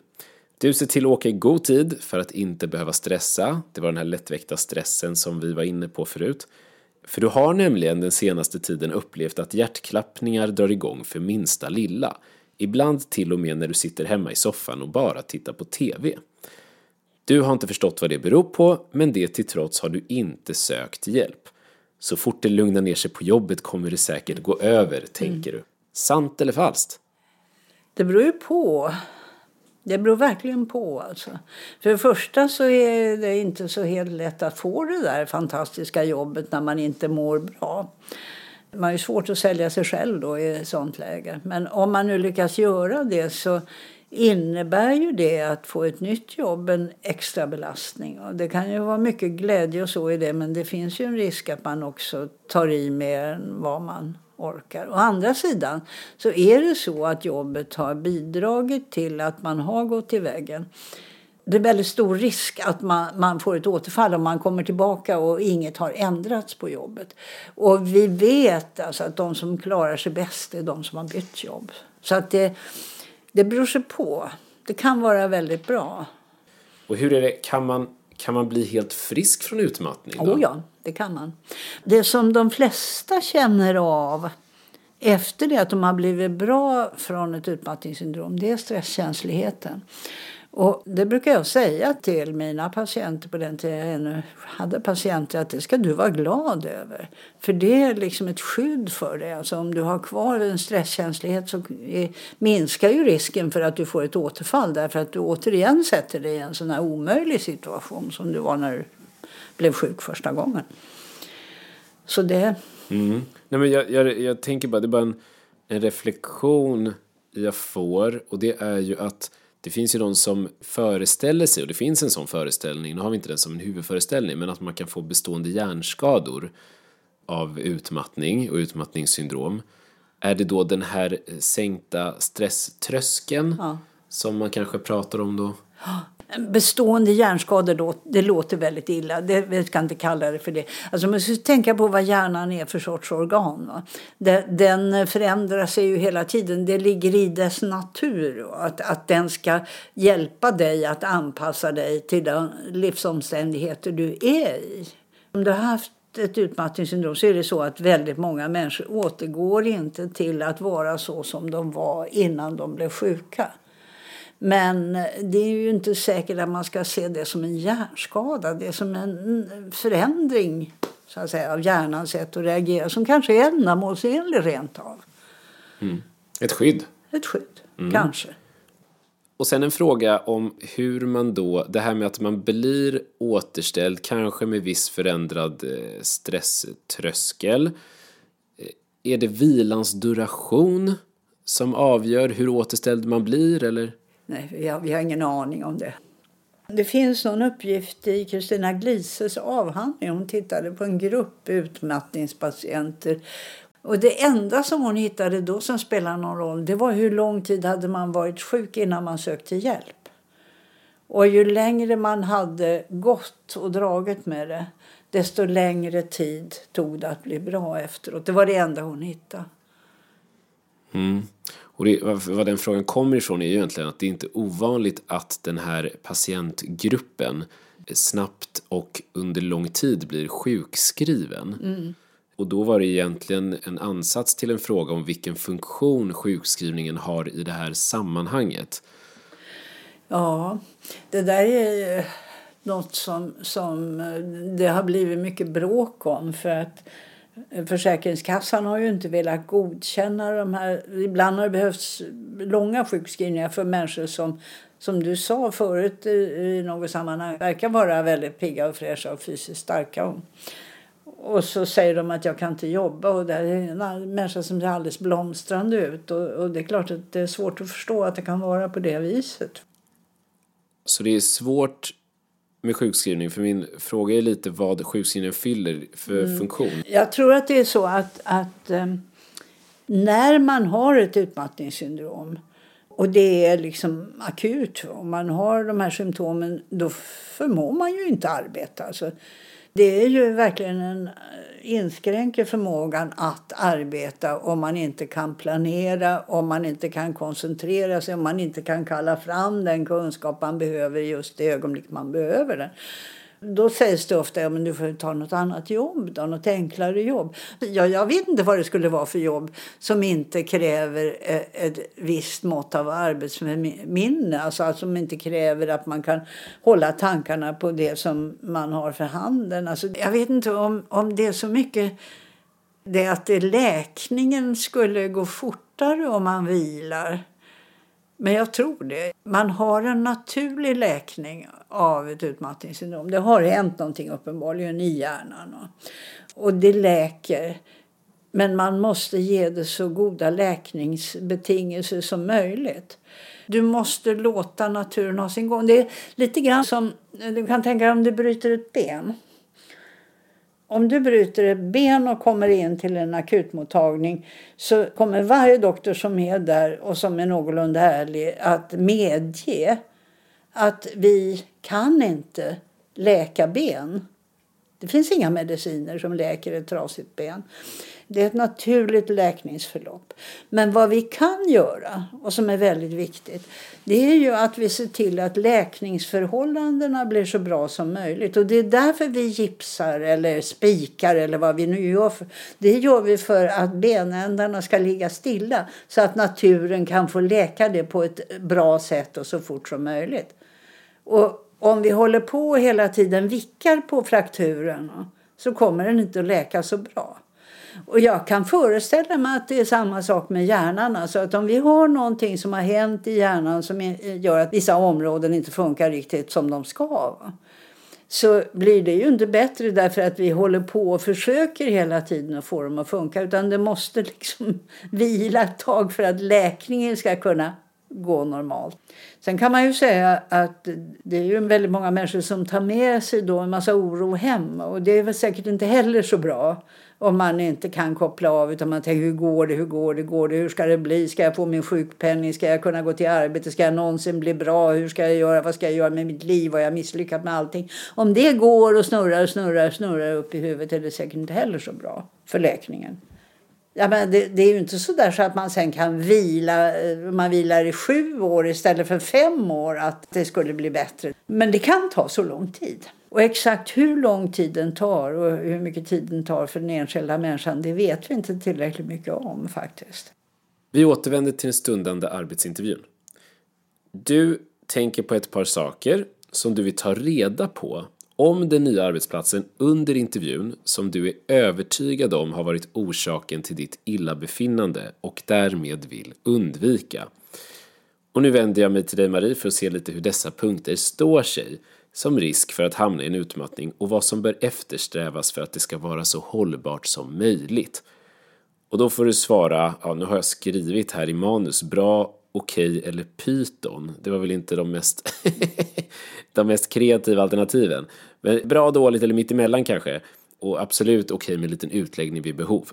Du ser till att åka i god tid för att inte behöva stressa. Det var den här lättväckta stressen som vi var inne på förut. För du har nämligen den senaste tiden upplevt att hjärtklappningar drar igång för minsta lilla. Ibland till och med när du sitter hemma i soffan och bara tittar på TV. Du har inte förstått vad det beror på, men det till trots har du inte sökt hjälp. Så fort det lugnar ner sig på jobbet kommer det säkert gå över, tänker du. Sant eller falskt? Det beror ju på. Det beror verkligen på. Alltså. För det första så är det inte så helt lätt att få det där fantastiska jobbet när man inte mår bra. Man har svårt att sälja sig själv då i ett sånt läge. Men om man nu lyckas göra det så innebär ju det att få ett nytt jobb en extra belastning. Och det kan ju vara mycket glädje och så i det men det finns ju en risk att man också tar i mer än vad man orkar. Å andra sidan så är det så att jobbet har bidragit till att man har gått till väggen. Det är väldigt stor risk att man, man får ett återfall om man kommer tillbaka och inget har ändrats på jobbet. Och vi vet alltså att de som klarar sig bäst är de som har bytt jobb. Så att det, det beror sig på. Det kan vara väldigt bra. Och hur är det, kan man, kan man bli helt frisk från utmattning? Då? Oh ja, det kan man. Det som de flesta känner av efter det att de har blivit bra från ett utmattningssyndrom det är stresskänsligheten. Och det brukar jag säga till mina patienter på den tiden jag ännu hade patienter att det ska du vara glad över. För det är liksom ett skydd för dig. Alltså om du har kvar en stresskänslighet så minskar ju risken för att du får ett återfall därför att du återigen sätter dig i en sån här omöjlig situation som du var när du blev sjuk första gången. Så det... Mm. Nej, men jag, jag, jag tänker bara, det är bara en, en reflektion jag får och det är ju att det finns ju de som föreställer sig, och det finns en sån föreställning, nu har vi inte den som en huvudföreställning, men att man kan få bestående hjärnskador av utmattning och utmattningssyndrom. Är det då den här sänkta stresströskeln Ja. som man kanske pratar om då? Bestående hjärnskador, då, det låter väldigt illa. Det, vi ska inte kalla det för det. Alltså man ska tänka på vad hjärnan är för sorts organ. Va? Den, förändrar sig ju hela tiden. Det ligger i dess natur att, att den ska hjälpa dig att anpassa dig till de livsomständigheter du är i. Om du har haft ett utmattningssyndrom så är det så att väldigt många människor återgår inte till att vara så som de var innan de blev sjuka. Men det är ju inte säkert att man ska se det som en hjärnskada. Det är som en förändring så att säga, av hjärnans sätt att reagera som kanske är ändamålsenlig rent av. Ett skydd. Ett skydd, kanske. Och sen en fråga om hur man då, det här med att man blir återställd, kanske med viss förändrad eh, stresströskel. Eh, Är det vilans duration som avgör hur återställd man blir eller? Nej, vi har, vi har ingen aning om det. Det finns någon uppgift i Kristina Glises avhandling. Hon tittade på en grupp utmattningspatienter. Och det enda som hon hittade då som spelade någon roll det var hur lång tid hade man varit sjuk innan man sökte hjälp. Och ju längre man hade gått och dragit med det desto längre tid tog det att bli bra efteråt. Det var det enda hon hittade. Mm. Och det, vad den frågan kommer ifrån är ju egentligen att det är inte ovanligt att den här patientgruppen snabbt och under lång tid blir sjukskriven. Och då var det egentligen en ansats till en fråga om vilken funktion sjukskrivningen har i det här sammanhanget. Ja, det där är ju något som, som det har blivit mycket bråk om. För att Försäkringskassan har ju inte velat godkänna de här... Ibland har det behövts långa sjukskrivningar för människor som, som du sa förut i, något sammanhang, verkar vara väldigt pigga och fräscha och fysiskt starka. Och så säger de att jag kan inte jobba och det är en människa som ser alldeles blomstrande ut. Och, och det är klart att det är svårt att förstå att det kan vara på det viset. Så det är svårt med sjukskrivning för min fråga är lite vad sjukskrivningen fyller för funktion. Jag tror att det är så att, att eh, när man har ett utmattningssyndrom och det är liksom akut och man har de här symptomen då förmår man ju inte arbeta. Alltså, det är ju verkligen en eh, inskränker förmågan att arbeta om man inte kan planera, om man inte kan koncentrera sig, om man inte kan kalla fram den kunskap man behöver just det ögonblick man behöver den. Då sägs det ofta att ja, du får ta något annat jobb, då, något enklare jobb. Ja, jag vet inte vad det skulle vara för jobb som inte kräver eh, ett visst mått av arbetsminne. Alltså, alltså som inte kräver att man kan hålla tankarna på det som man har för handen. Alltså, jag vet inte om, om det är så mycket det att det läkningen skulle gå fortare om man vilar. Men jag tror det. Man har en naturlig läkning av ett utmattningssyndrom. Det har hänt någonting uppenbarligen i hjärnan. Och det läker. Men man måste ge det så goda läkningsbetingelser som möjligt. Du måste låta naturen ha sin gång. Det är lite grann som, du kan tänka dig om du bryter ett ben. Om du bryter ett ben och kommer in till en akutmottagning så kommer varje doktor som är där och som är någorlunda ärlig att medge att vi kan inte läka ben. Det finns inga mediciner som läker ett trasigt ben. Det är ett naturligt läkningsförlopp. Men vad vi kan göra, och som är väldigt viktigt, det är ju att vi ser till att läkningsförhållandena blir så bra som möjligt. Och det är därför vi gipsar eller spikar eller vad vi nu gör. Det gör vi för att benändarna ska ligga stilla så att naturen kan få läka det på ett bra sätt och så fort som möjligt. Och om vi håller på och hela tiden vickar på frakturen så kommer den inte att läka så bra. Och jag kan föreställa mig att det är samma sak med hjärnan. Alltså att om vi har någonting som har hänt i hjärnan som gör att vissa områden inte funkar riktigt som de ska. Så blir det ju inte bättre därför att vi håller på och försöker hela tiden att få dem att funka. Utan det måste liksom vila ett tag för att läkningen ska kunna gå normalt. Sen kan man ju säga att det är ju väldigt många människor som tar med sig då en massa oro hem och det är väl säkert inte heller så bra om man inte kan koppla av utan man tänker hur går det, hur går det, går det, hur ska det bli, ska jag få min sjukpenning, ska jag kunna gå till arbete, ska jag någonsin bli bra, hur ska jag göra, vad ska jag göra med mitt liv, har jag misslyckats med allting. Om det går och snurrar, och snurrar, snurrar upp i huvudet är det säkert inte heller så bra för läkningen. Ja, men det, det, är ju inte så där så att man sen kan vila, eh, man vilar i sju år istället för fem år att det skulle bli bättre. Men det kan ta så lång tid. Och exakt hur lång tid den tar och hur mycket tid den tar för den enskilda människan det vet vi inte tillräckligt mycket om faktiskt. Vi återvänder till den stundande arbetsintervjun. Du tänker på ett par saker som du vill ta reda på om den nya arbetsplatsen under intervjun som du är övertygad om har varit orsaken till ditt illabefinnande och därmed vill undvika. Och nu vänder jag mig till dig Marie för att se lite hur dessa punkter står sig som risk för att hamna i en utmattning och vad som bör eftersträvas för att det ska vara så hållbart som möjligt. Och då får du svara, ja nu har jag skrivit här i manus, bra, okej okay, eller pyton. Det var väl inte de mest, de mest kreativa alternativen. Men bra, dåligt eller mittemellan kanske. Och absolut okej okay med en liten utläggning vid behov.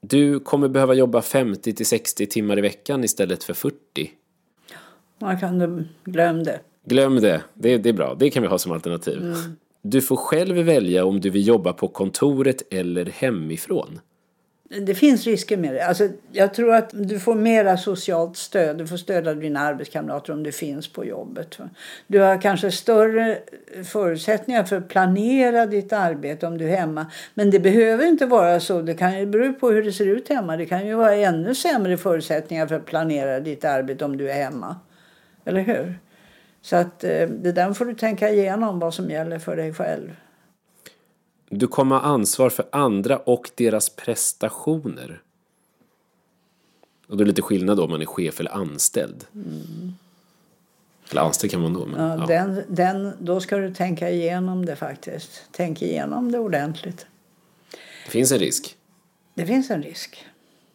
Du kommer behöva jobba 50 till 60 timmar i veckan istället för 40. Man kan glömma det. Glöm det. det. Det är bra. Det kan vi ha som alternativ. Mm. Du får själv välja om du vill jobba på kontoret eller hemifrån. Det finns risker med det. Alltså, jag tror att du får mera socialt stöd. Du får stöd av dina arbetskamrater om du finns på jobbet. Du har kanske större förutsättningar för att planera ditt arbete om du är hemma. Men det behöver inte vara så. Det kan ju bero på hur det ser ut hemma. Det kan ju vara ännu sämre förutsättningar för att planera ditt arbete om du är hemma. Eller hur? Så att eh, det där får du tänka igenom vad som gäller för dig själv. Du kommer ha ansvar för andra och deras prestationer. Och det är lite skillnad då om man är chef eller anställd. Mm. Eller anställd kan man då. Men, ja, ja. Den, den, då ska du tänka igenom det faktiskt. Tänk igenom det ordentligt. Det finns en risk. Det finns en risk.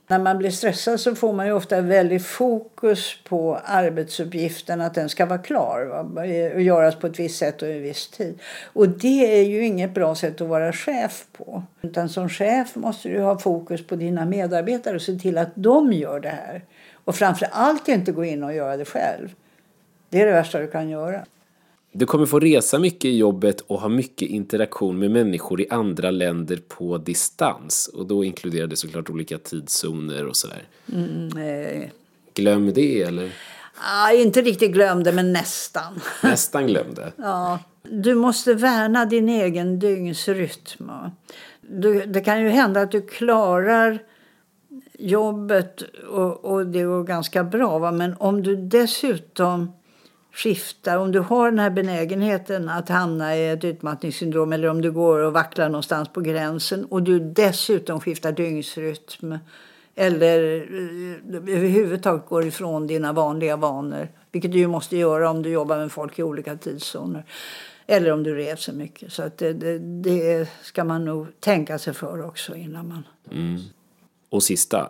När man blir stressad så får man ju ofta väldigt fokus på arbetsuppgiften, att den ska vara klar va? och göras på ett visst sätt och i en viss tid. Och det är ju inget bra sätt att vara chef på. Utan som chef måste du ha fokus på dina medarbetare och se till att de gör det här. Och framför allt inte gå in och göra det själv. Det är det värsta du kan göra. Du kommer få resa mycket i jobbet och ha mycket interaktion med människor i andra länder på distans. Och då inkluderar det såklart olika tidszoner och sådär. Mm, eh. Glöm det eller? Ah, inte riktigt glömde, men nästan. Nästan glömde? ja. Du måste värna din egen dygnsrytm. Du, det kan ju hända att du klarar jobbet och, och det går ganska bra. Va? Men om du dessutom skiftar, om du har den här benägenheten att hamna i ett utmattningssyndrom eller om du går och vacklar någonstans på gränsen och du dessutom skiftar dygnsrytm eller eh, överhuvudtaget går ifrån dina vanliga vanor, vilket du måste göra om du jobbar med folk i olika tidszoner eller om du reser mycket. Så att det, det, det, ska man nog tänka sig för också innan man... Mm. Och sista,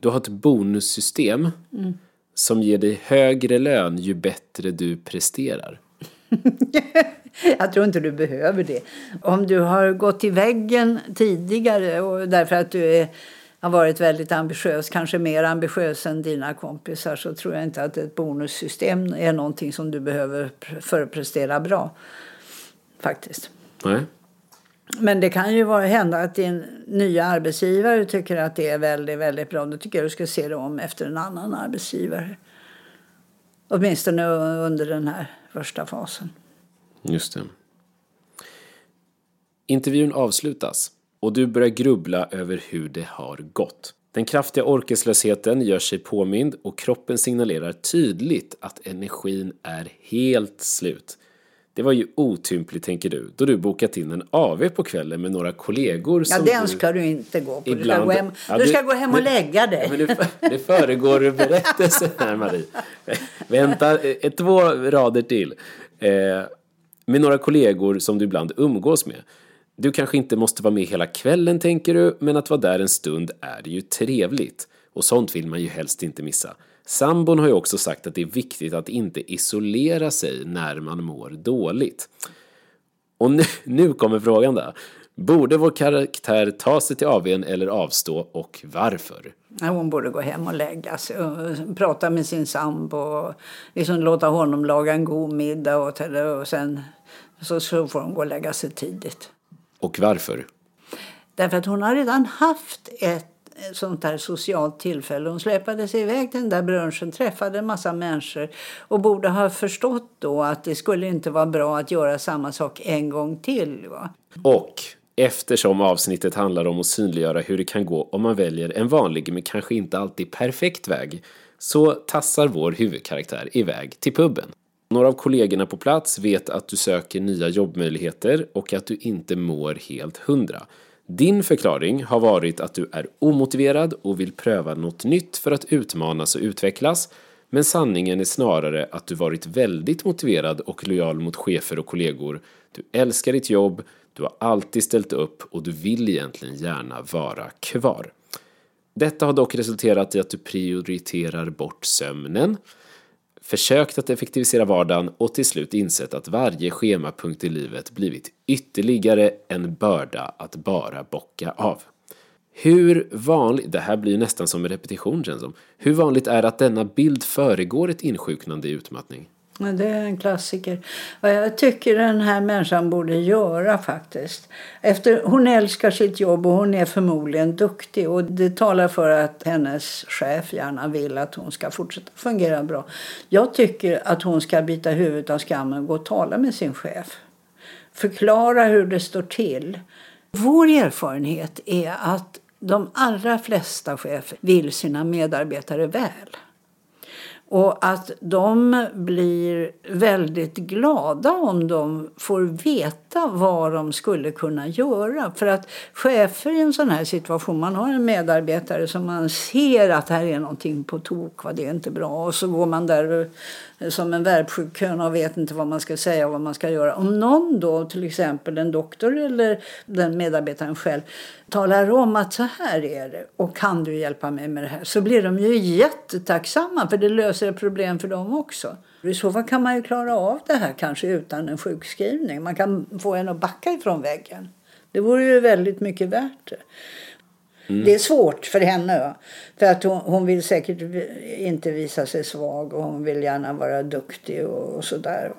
du har ett bonussystem mm som ger dig högre lön ju bättre du presterar? jag tror inte du behöver det. Om du har gått i väggen tidigare och därför att du är, har varit väldigt ambitiös, kanske mer ambitiös än dina kompisar så tror jag inte att ett bonussystem är någonting som du behöver för att prestera bra. Faktiskt. Nej. Men det kan ju vara, hända att din nya arbetsgivare tycker att det är väldigt, väldigt bra. Då tycker jag du ska se dig om efter en annan arbetsgivare. Åtminstone under den här första fasen. Just det. Intervjun avslutas och du börjar grubbla över hur det har gått. Den kraftiga orkeslösheten gör sig påmind och kroppen signalerar tydligt att energin är helt slut. Det var ju otympligt tänker du, då du bokat in en AV på kvällen med några kollegor Ja, den ska du inte gå på. Ibland, du ska gå hem, ja, du, ska gå hem och det, lägga dig. Men det, det föregår berättelsen här Marie. Vänta, eh, två rader till. Eh, med några kollegor som du ibland umgås med. Du kanske inte måste vara med hela kvällen tänker du, men att vara där en stund är ju trevligt. Och sånt vill man ju helst inte missa. Sambon har ju också sagt att det är viktigt att inte isolera sig när man mår dåligt. Och nu, nu kommer frågan då. Borde vår karaktär ta sig till AWn eller avstå och varför? Hon borde gå hem och lägga sig och prata med sin sambo och liksom låta honom laga en god middag och, och sen så, så får hon gå och lägga sig tidigt. Och varför? Därför att hon har redan haft ett sånt där socialt tillfälle. Hon släpade sig iväg till den där brunchen, träffade en massa människor och borde ha förstått då att det skulle inte vara bra att göra samma sak en gång till. Va? Och eftersom avsnittet handlar om att synliggöra hur det kan gå om man väljer en vanlig men kanske inte alltid perfekt väg så tassar vår huvudkaraktär iväg till puben. Några av kollegorna på plats vet att du söker nya jobbmöjligheter och att du inte mår helt hundra. Din förklaring har varit att du är omotiverad och vill pröva något nytt för att utmanas och utvecklas. Men sanningen är snarare att du varit väldigt motiverad och lojal mot chefer och kollegor. Du älskar ditt jobb, du har alltid ställt upp och du vill egentligen gärna vara kvar. Detta har dock resulterat i att du prioriterar bort sömnen, försökt att effektivisera vardagen och till slut insett att varje schemapunkt i livet blivit ytterligare en börda att bara bocka av. Hur vanligt, det här blir nästan som en repetition känns som. Hur vanligt är att denna bild föregår ett insjuknande i utmattning? Det är en klassiker. Vad jag tycker den här människan borde göra faktiskt. Efter, hon älskar sitt jobb och hon är förmodligen duktig. Och det talar för att hennes chef gärna vill att hon ska fortsätta fungera bra. Jag tycker att hon ska bita huvudet av skammen och gå och tala med sin chef. Förklara hur det står till. Vår erfarenhet är att de allra flesta chefer vill sina medarbetare väl. Och att de blir väldigt glada om de får veta vad de skulle kunna göra. För att chefer i en sån här situation, man har en medarbetare som man ser att här är någonting på tok, vad det är inte bra. Och så går man där eh, som en värpsjuk höna och vet inte vad man ska säga och vad man ska göra. Om någon då, till exempel en doktor eller den medarbetaren själv, talar om att så här är det och kan du hjälpa mig med det här så blir de ju jättetacksamma för det löser ett problem för dem också. I så fall kan man ju klara av det här kanske utan en sjukskrivning. Man kan få en att backa ifrån väggen. Det vore ju väldigt mycket värt det. Mm. Det är svårt för henne. För att hon, hon, vill säkert inte visa sig svag och hon vill gärna vara duktig och, och sådär.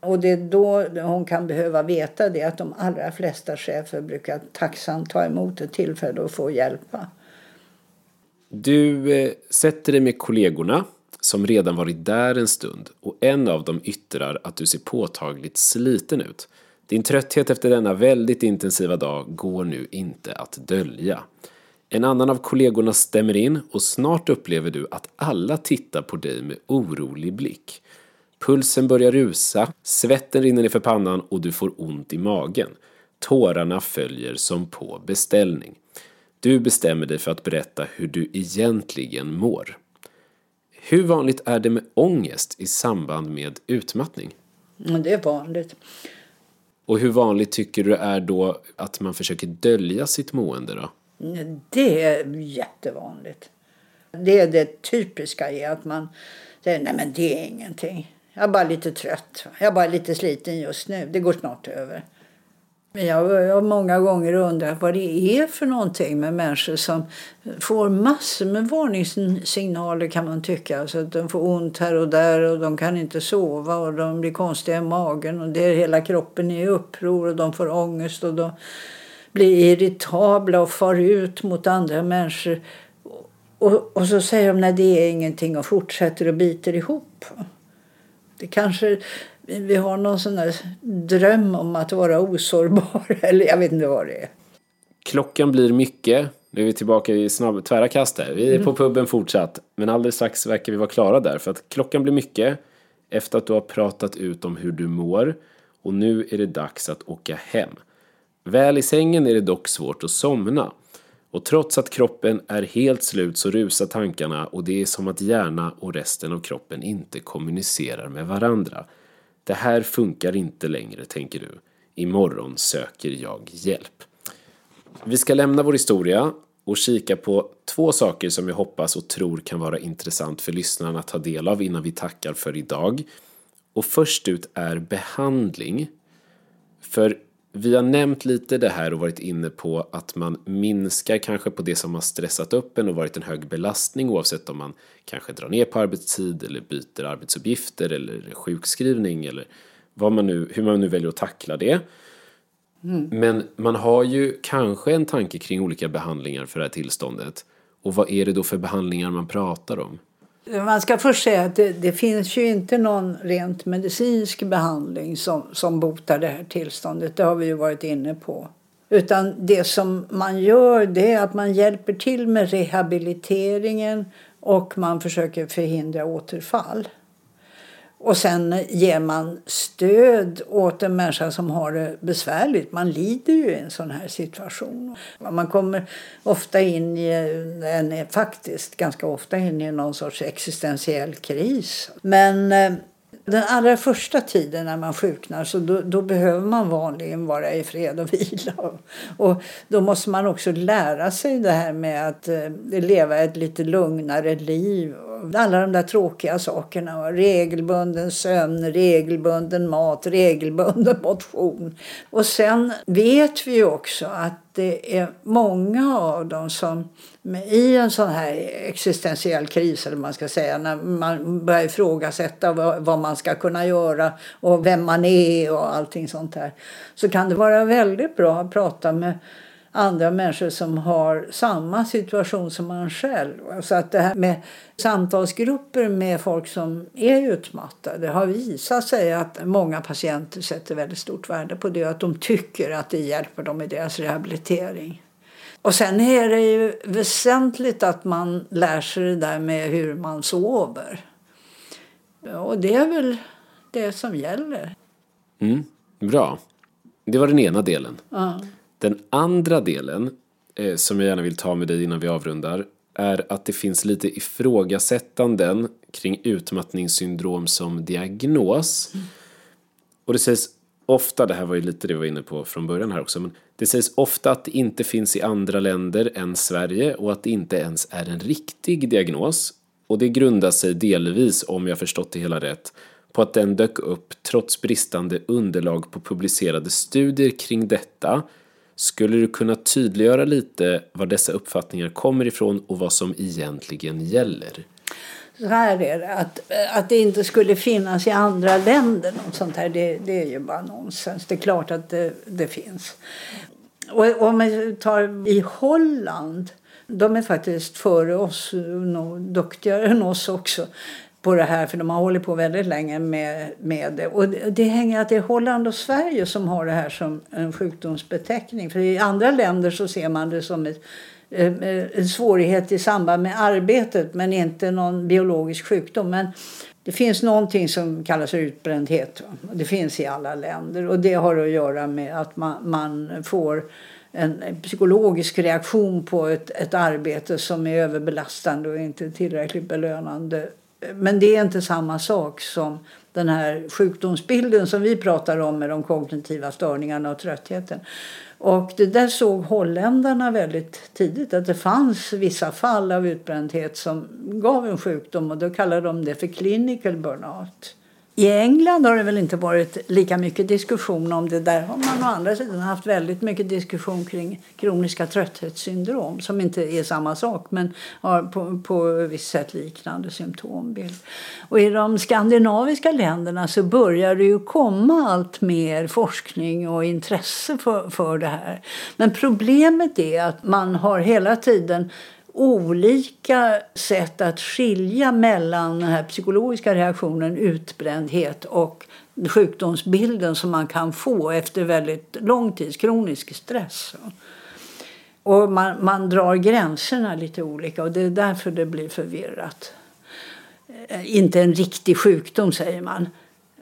Och det är då hon kan behöva veta det att de allra flesta chefer brukar tacksamt ta emot ett tillfälle och få hjälpa. Du eh, sätter dig med kollegorna som redan varit där en stund och en av dem yttrar att du ser påtagligt sliten ut. Din trötthet efter denna väldigt intensiva dag går nu inte att dölja. En annan av kollegorna stämmer in och snart upplever du att alla tittar på dig med orolig blick. Pulsen börjar rusa, svetten rinner ner för pannan och du får ont i magen. Tårarna följer som på beställning. Du bestämmer dig för att berätta hur du egentligen mår. Hur vanligt är det med ångest i samband med utmattning? Det är vanligt. Och hur vanligt tycker du är då att man försöker dölja sitt mående då? Det är jättevanligt. Det är det typiska i att man säger nej men det är ingenting. Jag är bara lite trött. Jag är bara lite sliten just nu. Det går snart över. Jag har många gånger undrat vad det är för någonting med människor som får massor med varningssignaler kan man tycka. Så att de får ont här och där och de kan inte sova och de blir konstiga i magen och det är hela kroppen är i uppror och de får ångest och de blir irritabla och far ut mot andra människor. Och, och så säger de att det är ingenting och fortsätter och biter ihop. Det kanske vi har någon sån där dröm om att vara osårbar. Eller jag vet inte vad det är. Klockan blir mycket. Nu är vi tillbaka i snabb, tvära kast här. Vi är mm. på puben fortsatt. Men alldeles strax verkar vi vara klara där. För att klockan blir mycket. Efter att du har pratat ut om hur du mår. Och nu är det dags att åka hem. Väl i sängen är det dock svårt att somna. Och trots att kroppen är helt slut så rusar tankarna och det är som att hjärna och resten av kroppen inte kommunicerar med varandra. Det här funkar inte längre, tänker du. Imorgon söker jag hjälp. Vi ska lämna vår historia och kika på två saker som jag hoppas och tror kan vara intressant för lyssnarna att ta del av innan vi tackar för idag. Och först ut är behandling. För vi har nämnt lite det här och varit inne på att man minskar kanske på det som har stressat upp en och varit en hög belastning oavsett om man kanske drar ner på arbetstid eller byter arbetsuppgifter eller sjukskrivning eller vad man nu, hur man nu väljer att tackla det. Mm. Men man har ju kanske en tanke kring olika behandlingar för det här tillståndet. Och vad är det då för behandlingar man pratar om? Man ska först säga att det, det, finns ju inte någon rent medicinsk behandling som, som botar det här tillståndet. Det har vi ju varit inne på. Utan det som man gör det är att man hjälper till med rehabiliteringen och man försöker förhindra återfall. Och sen ger man stöd åt en människa som har det besvärligt. Man lider ju i en sån här situation. Man kommer ofta in i, en, faktiskt ganska ofta in i någon sorts existentiell kris. Men eh, den allra första tiden när man sjuknar så då, då, behöver man vanligen vara i fred och vila. Och då måste man också lära sig det här med att eh, leva ett lite lugnare liv. Alla de där tråkiga sakerna. Regelbunden sömn, regelbunden mat, regelbunden motion. Och sen vet vi ju också att det är många av dem som i en sån här existentiell kris, eller man ska säga, när man börjar ifrågasätta vad, vad man ska kunna göra och vem man är och allting sånt där, så kan det vara väldigt bra att prata med andra människor som har samma situation som man själv. Så att det här med samtalsgrupper med folk som är utmattade har visat sig att många patienter sätter väldigt stort värde på det att de tycker att det hjälper dem i deras rehabilitering. Och sen är det ju väsentligt att man lär sig det där med hur man sover. Och det är väl det som gäller. Mm, bra. Det var den ena delen. Ja. Den andra delen, eh, som jag gärna vill ta med dig innan vi avrundar, är att det finns lite ifrågasättanden kring utmattningssyndrom som diagnos. Mm. Och det sägs ofta, det här var ju lite det vi var inne på från början här också, men det sägs ofta att det inte finns i andra länder än Sverige och att det inte ens är en riktig diagnos. Och det grundar sig delvis, om jag förstått det hela rätt, på att den dök upp trots bristande underlag på publicerade studier kring detta. Skulle du kunna tydliggöra lite var dessa uppfattningar kommer ifrån och vad som egentligen gäller? Så här är det, att, att det inte skulle finnas i andra länder något sånt här, det, det är ju bara nonsens. Det är klart att det, det finns. Och om man tar i Holland, de är faktiskt före oss, nog duktigare än oss också på det här för de har hållit på väldigt länge med, med det. Och det, det hänger att det är Holland och Sverige som har det här som en sjukdomsbeteckning. För i andra länder så ser man det som ett eh, eh, en svårighet i samband med arbetet men inte någon biologisk sjukdom. Men det finns någonting som kallas utbrändhet. Det finns i alla länder och det har att göra med att man, man får en psykologisk reaktion på ett, ett arbete som är överbelastande och inte tillräckligt belönande. Men det är inte samma sak som den här sjukdomsbilden som vi pratar om med de kognitiva störningarna och tröttheten. Och det där såg holländarna väldigt tidigt att det fanns vissa fall av utbrändhet som gav en sjukdom och då kallade de det för clinical burnout. I England har det väl inte varit lika mycket diskussion om det. Där har man å andra sidan haft väldigt mycket diskussion kring kroniska trötthetssyndrom som inte är samma sak men har på, på visst sätt liknande symptombild. Och i de skandinaviska länderna så börjar det ju komma allt mer forskning och intresse för, för det här. Men problemet är att man har hela tiden olika sätt att skilja mellan den här psykologiska reaktionen, utbrändhet och sjukdomsbilden som man kan få efter väldigt lång tids kronisk stress. Och man, man drar gränserna lite olika och det är därför det blir förvirrat. Eh, inte en riktig sjukdom, säger man.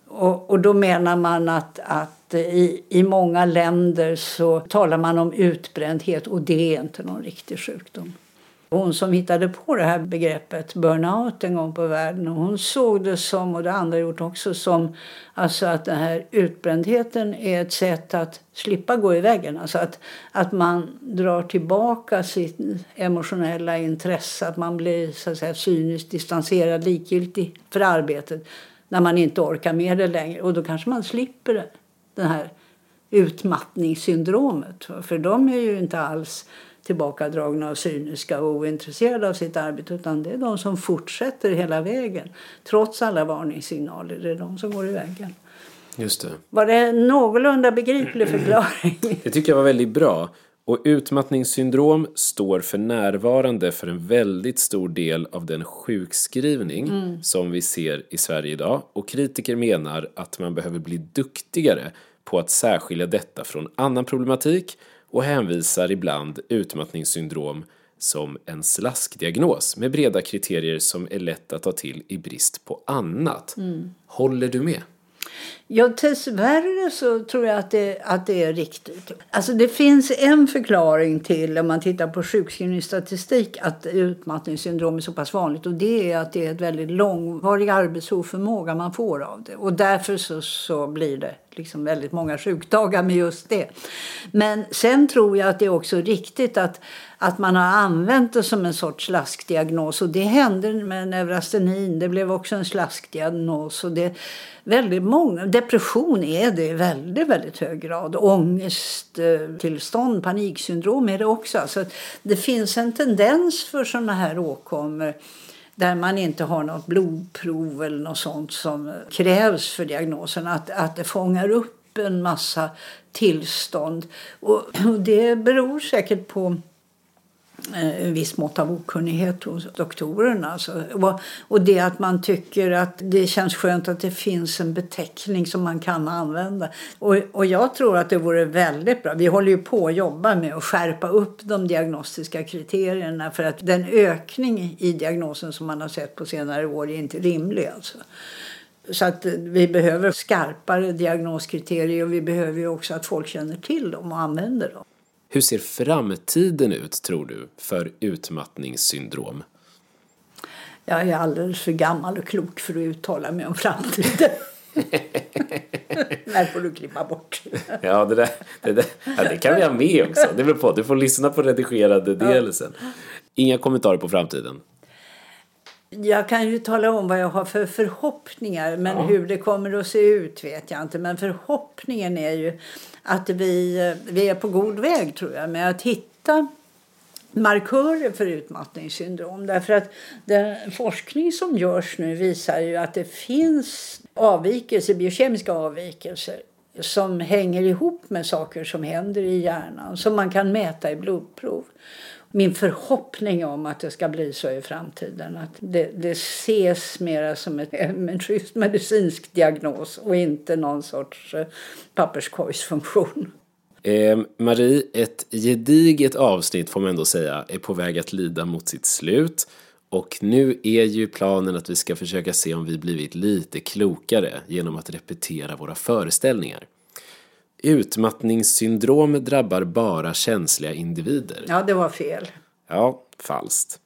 Och, och då menar man att, att i, i många länder så talar man om utbrändhet och det är inte någon riktig sjukdom. Hon som hittade på det här begreppet burnout en gång på världen. Och hon såg det som, och det andra gjort också, som alltså att den här utbrändheten är ett sätt att slippa gå i väggen. Alltså att, att man drar tillbaka sitt emotionella intresse. Att man blir så att säga, cyniskt distanserad, likgiltig för arbetet när man inte orkar med det längre. Och då kanske man slipper det, det här utmattningssyndromet. För de är ju inte alls tillbakadragna och cyniska och ointresserade av sitt arbete utan det är de som fortsätter hela vägen. Trots alla varningssignaler, det är de som går i vägen. Just det. Var det en någorlunda begriplig förklaring? Det tycker jag var väldigt bra. Och utmattningssyndrom står för närvarande för en väldigt stor del av den sjukskrivning mm. som vi ser i Sverige idag. Och kritiker menar att man behöver bli duktigare på att särskilja detta från annan problematik och hänvisar ibland utmattningssyndrom som en slaskdiagnos med breda kriterier som är lätt att ta till i brist på annat. Mm. Håller du med? Ja, dessvärre så tror jag att det, att det är riktigt. Alltså det finns en förklaring till, om man tittar på sjukskrivningsstatistik, att utmattningssyndrom är så pass vanligt. Och det är att det är ett väldigt långvarig arbetsoförmåga man får av det. Och därför så, så blir det liksom väldigt många sjukdagar med just det. Men sen tror jag att det är också riktigt att, att man har använt det som en sorts slaskdiagnos. Och det hände med neurastenin. Det blev också en slaskdiagnos. Och det, väldigt många, depression är det i väldigt, väldigt hög grad. Ångesttillstånd, paniksyndrom är det också. Så det finns en tendens för sådana här åkommor där man inte har något blodprov eller något sånt som krävs för diagnosen. Att, att det fångar upp en massa tillstånd. Och, och det beror säkert på Eh, en viss mått av okunnighet hos doktorerna. Alltså. Och, och det att man tycker att det känns skönt att det finns en beteckning som man kan använda. Och, och jag tror att det vore väldigt bra. Vi håller ju på att jobba med att skärpa upp de diagnostiska kriterierna för att den ökning i diagnosen som man har sett på senare år är inte rimlig. Alltså. Så att eh, vi behöver skarpare diagnoskriterier och vi behöver också att folk känner till dem och använder dem. Hur ser framtiden ut, tror du, för utmattningssyndrom? Jag är alldeles för gammal och klok för att uttala mig om framtiden. När får du klippa bort. ja, det, där, det, där, ja, det kan vi ha med också. Det på. Du får lyssna på redigerade delen sen. Inga kommentarer på framtiden. Jag kan ju tala om vad jag har för förhoppningar men ja. hur det kommer att se ut vet jag inte. Men förhoppningen är ju att vi, vi är på god väg tror jag med att hitta markörer för utmattningssyndrom. Därför att den forskning som görs nu visar ju att det finns avvikelser, biokemiska avvikelser som hänger ihop med saker som händer i hjärnan som man kan mäta i blodprov min förhoppning om att det ska bli så i framtiden. Att det, det ses mer som ett, en schysst medicinsk diagnos och inte någon sorts eh, papperskorgsfunktion. Eh, Marie, ett gediget avsnitt får man ändå säga är på väg att lida mot sitt slut. Och nu är ju planen att vi ska försöka se om vi blivit lite klokare genom att repetera våra föreställningar. Utmattningssyndrom drabbar bara känsliga individer. Ja, det var fel. Ja, falskt.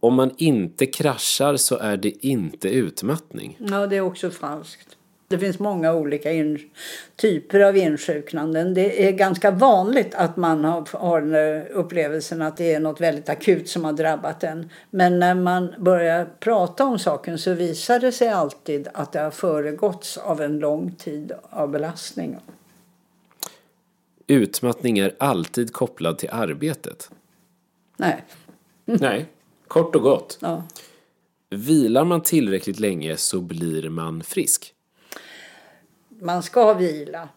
Om man inte kraschar så är det inte utmattning. Ja, det är också falskt. Det finns många olika typer av insjuknanden. Det är ganska vanligt att man har, har upplevelsen att det är något väldigt akut som har drabbat en. Men när man börjar prata om saken så visar det sig alltid att det har föregåtts av en lång tid av belastning. Utmattning är alltid kopplad till arbetet. Nej. Nej, kort och gott. Ja. Vilar man tillräckligt länge så blir man frisk man ska vila,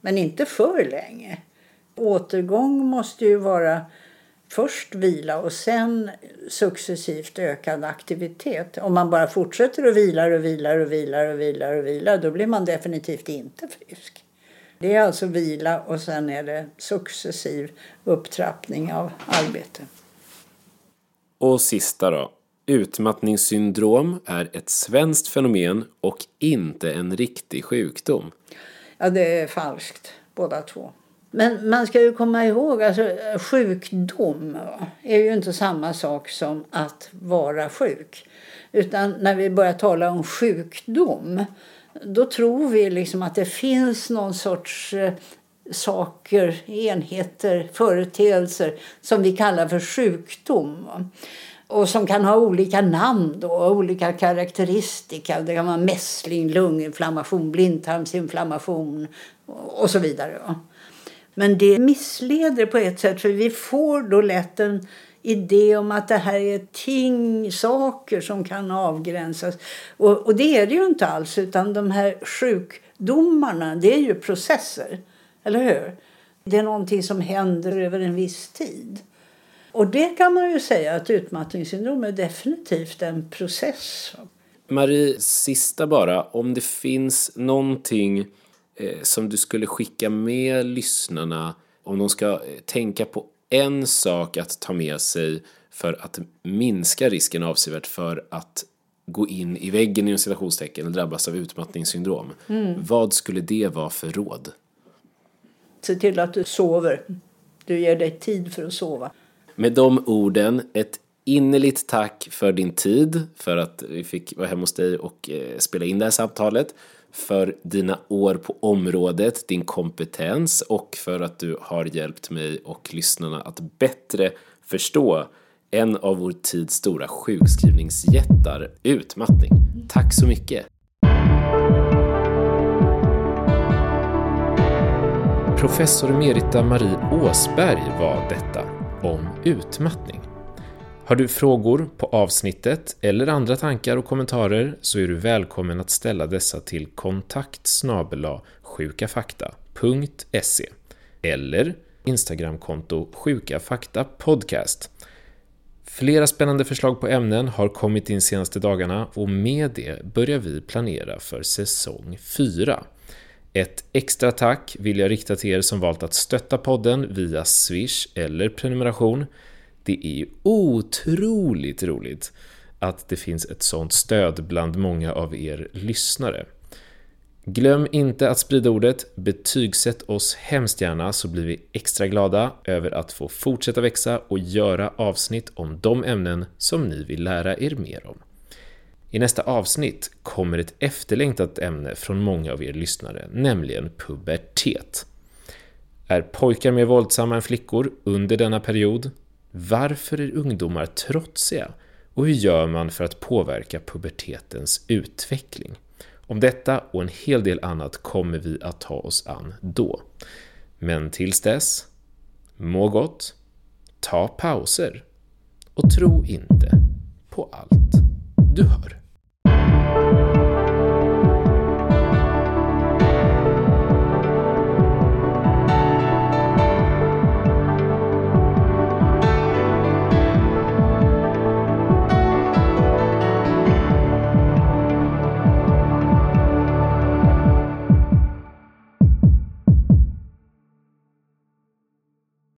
men inte för länge. Återgång måste ju vara först vila och sen successivt ökad aktivitet. Om man bara fortsätter att vila, och vilar och vilar och vilar och vilar då blir man definitivt inte frisk. Det är alltså vila och sen är det successiv upptrappning av arbete. Och sista då. Utmattningssyndrom är ett svenskt fenomen och inte en riktig sjukdom. Ja, det är falskt båda två. Men man ska ju komma ihåg att alltså, sjukdom är ju inte samma sak som att vara sjuk. Utan när vi börjar tala om sjukdom då tror vi liksom att det finns någon sorts eh, saker, enheter, företeelser som vi kallar för sjukdom. Och som kan ha olika namn då, olika karaktäristika. Det kan vara mässling, lunginflammation, blindtarmsinflammation och så vidare. Men det missleder på ett sätt för vi får då lätt en idé om att det här är ting, saker som kan avgränsas. Och, och det är det ju inte alls utan de här sjukdomarna det är ju processer. Eller hur? Det är någonting som händer över en viss tid. Och det kan man ju säga att utmattningssyndrom är definitivt en process. Marie, sista bara. Om det finns någonting eh, som du skulle skicka med lyssnarna om de ska eh, tänka på en sak att ta med sig för att minska risken avsevärt för att gå in i väggen inom citationstecken eller drabbas av utmattningssyndrom. Mm. Vad skulle det vara för råd? Se till att du sover. Du ger dig tid för att sova. Med de orden, ett innerligt tack för din tid, för att vi fick vara hemma hos dig och eh, spela in det här samtalet, för dina år på området, din kompetens och för att du har hjälpt mig och lyssnarna att bättre förstå en av vår tids stora sjukskrivningsjättar, utmattning. Tack så mycket! Professor Merita Marie Åsberg var detta om utmattning. Har du frågor på avsnittet eller andra tankar och kommentarer så är du välkommen att ställa dessa till kontakt sjukafakta.se eller Instagramkonto sjukafaktapodcast. Flera spännande förslag på ämnen har kommit in senaste dagarna och med det börjar vi planera för säsong 4. Ett extra tack vill jag rikta till er som valt att stötta podden via Swish eller prenumeration. Det är otroligt roligt att det finns ett sånt stöd bland många av er lyssnare. Glöm inte att sprida ordet, betygsätt oss hemskt gärna så blir vi extra glada över att få fortsätta växa och göra avsnitt om de ämnen som ni vill lära er mer om. I nästa avsnitt kommer ett efterlängtat ämne från många av er lyssnare, nämligen pubertet. Är pojkar mer våldsamma än flickor under denna period? Varför är ungdomar trotsiga? Och hur gör man för att påverka pubertetens utveckling? Om detta och en hel del annat kommer vi att ta oss an då. Men tills dess, må gott, ta pauser och tro inte på allt. du hör. Thank you.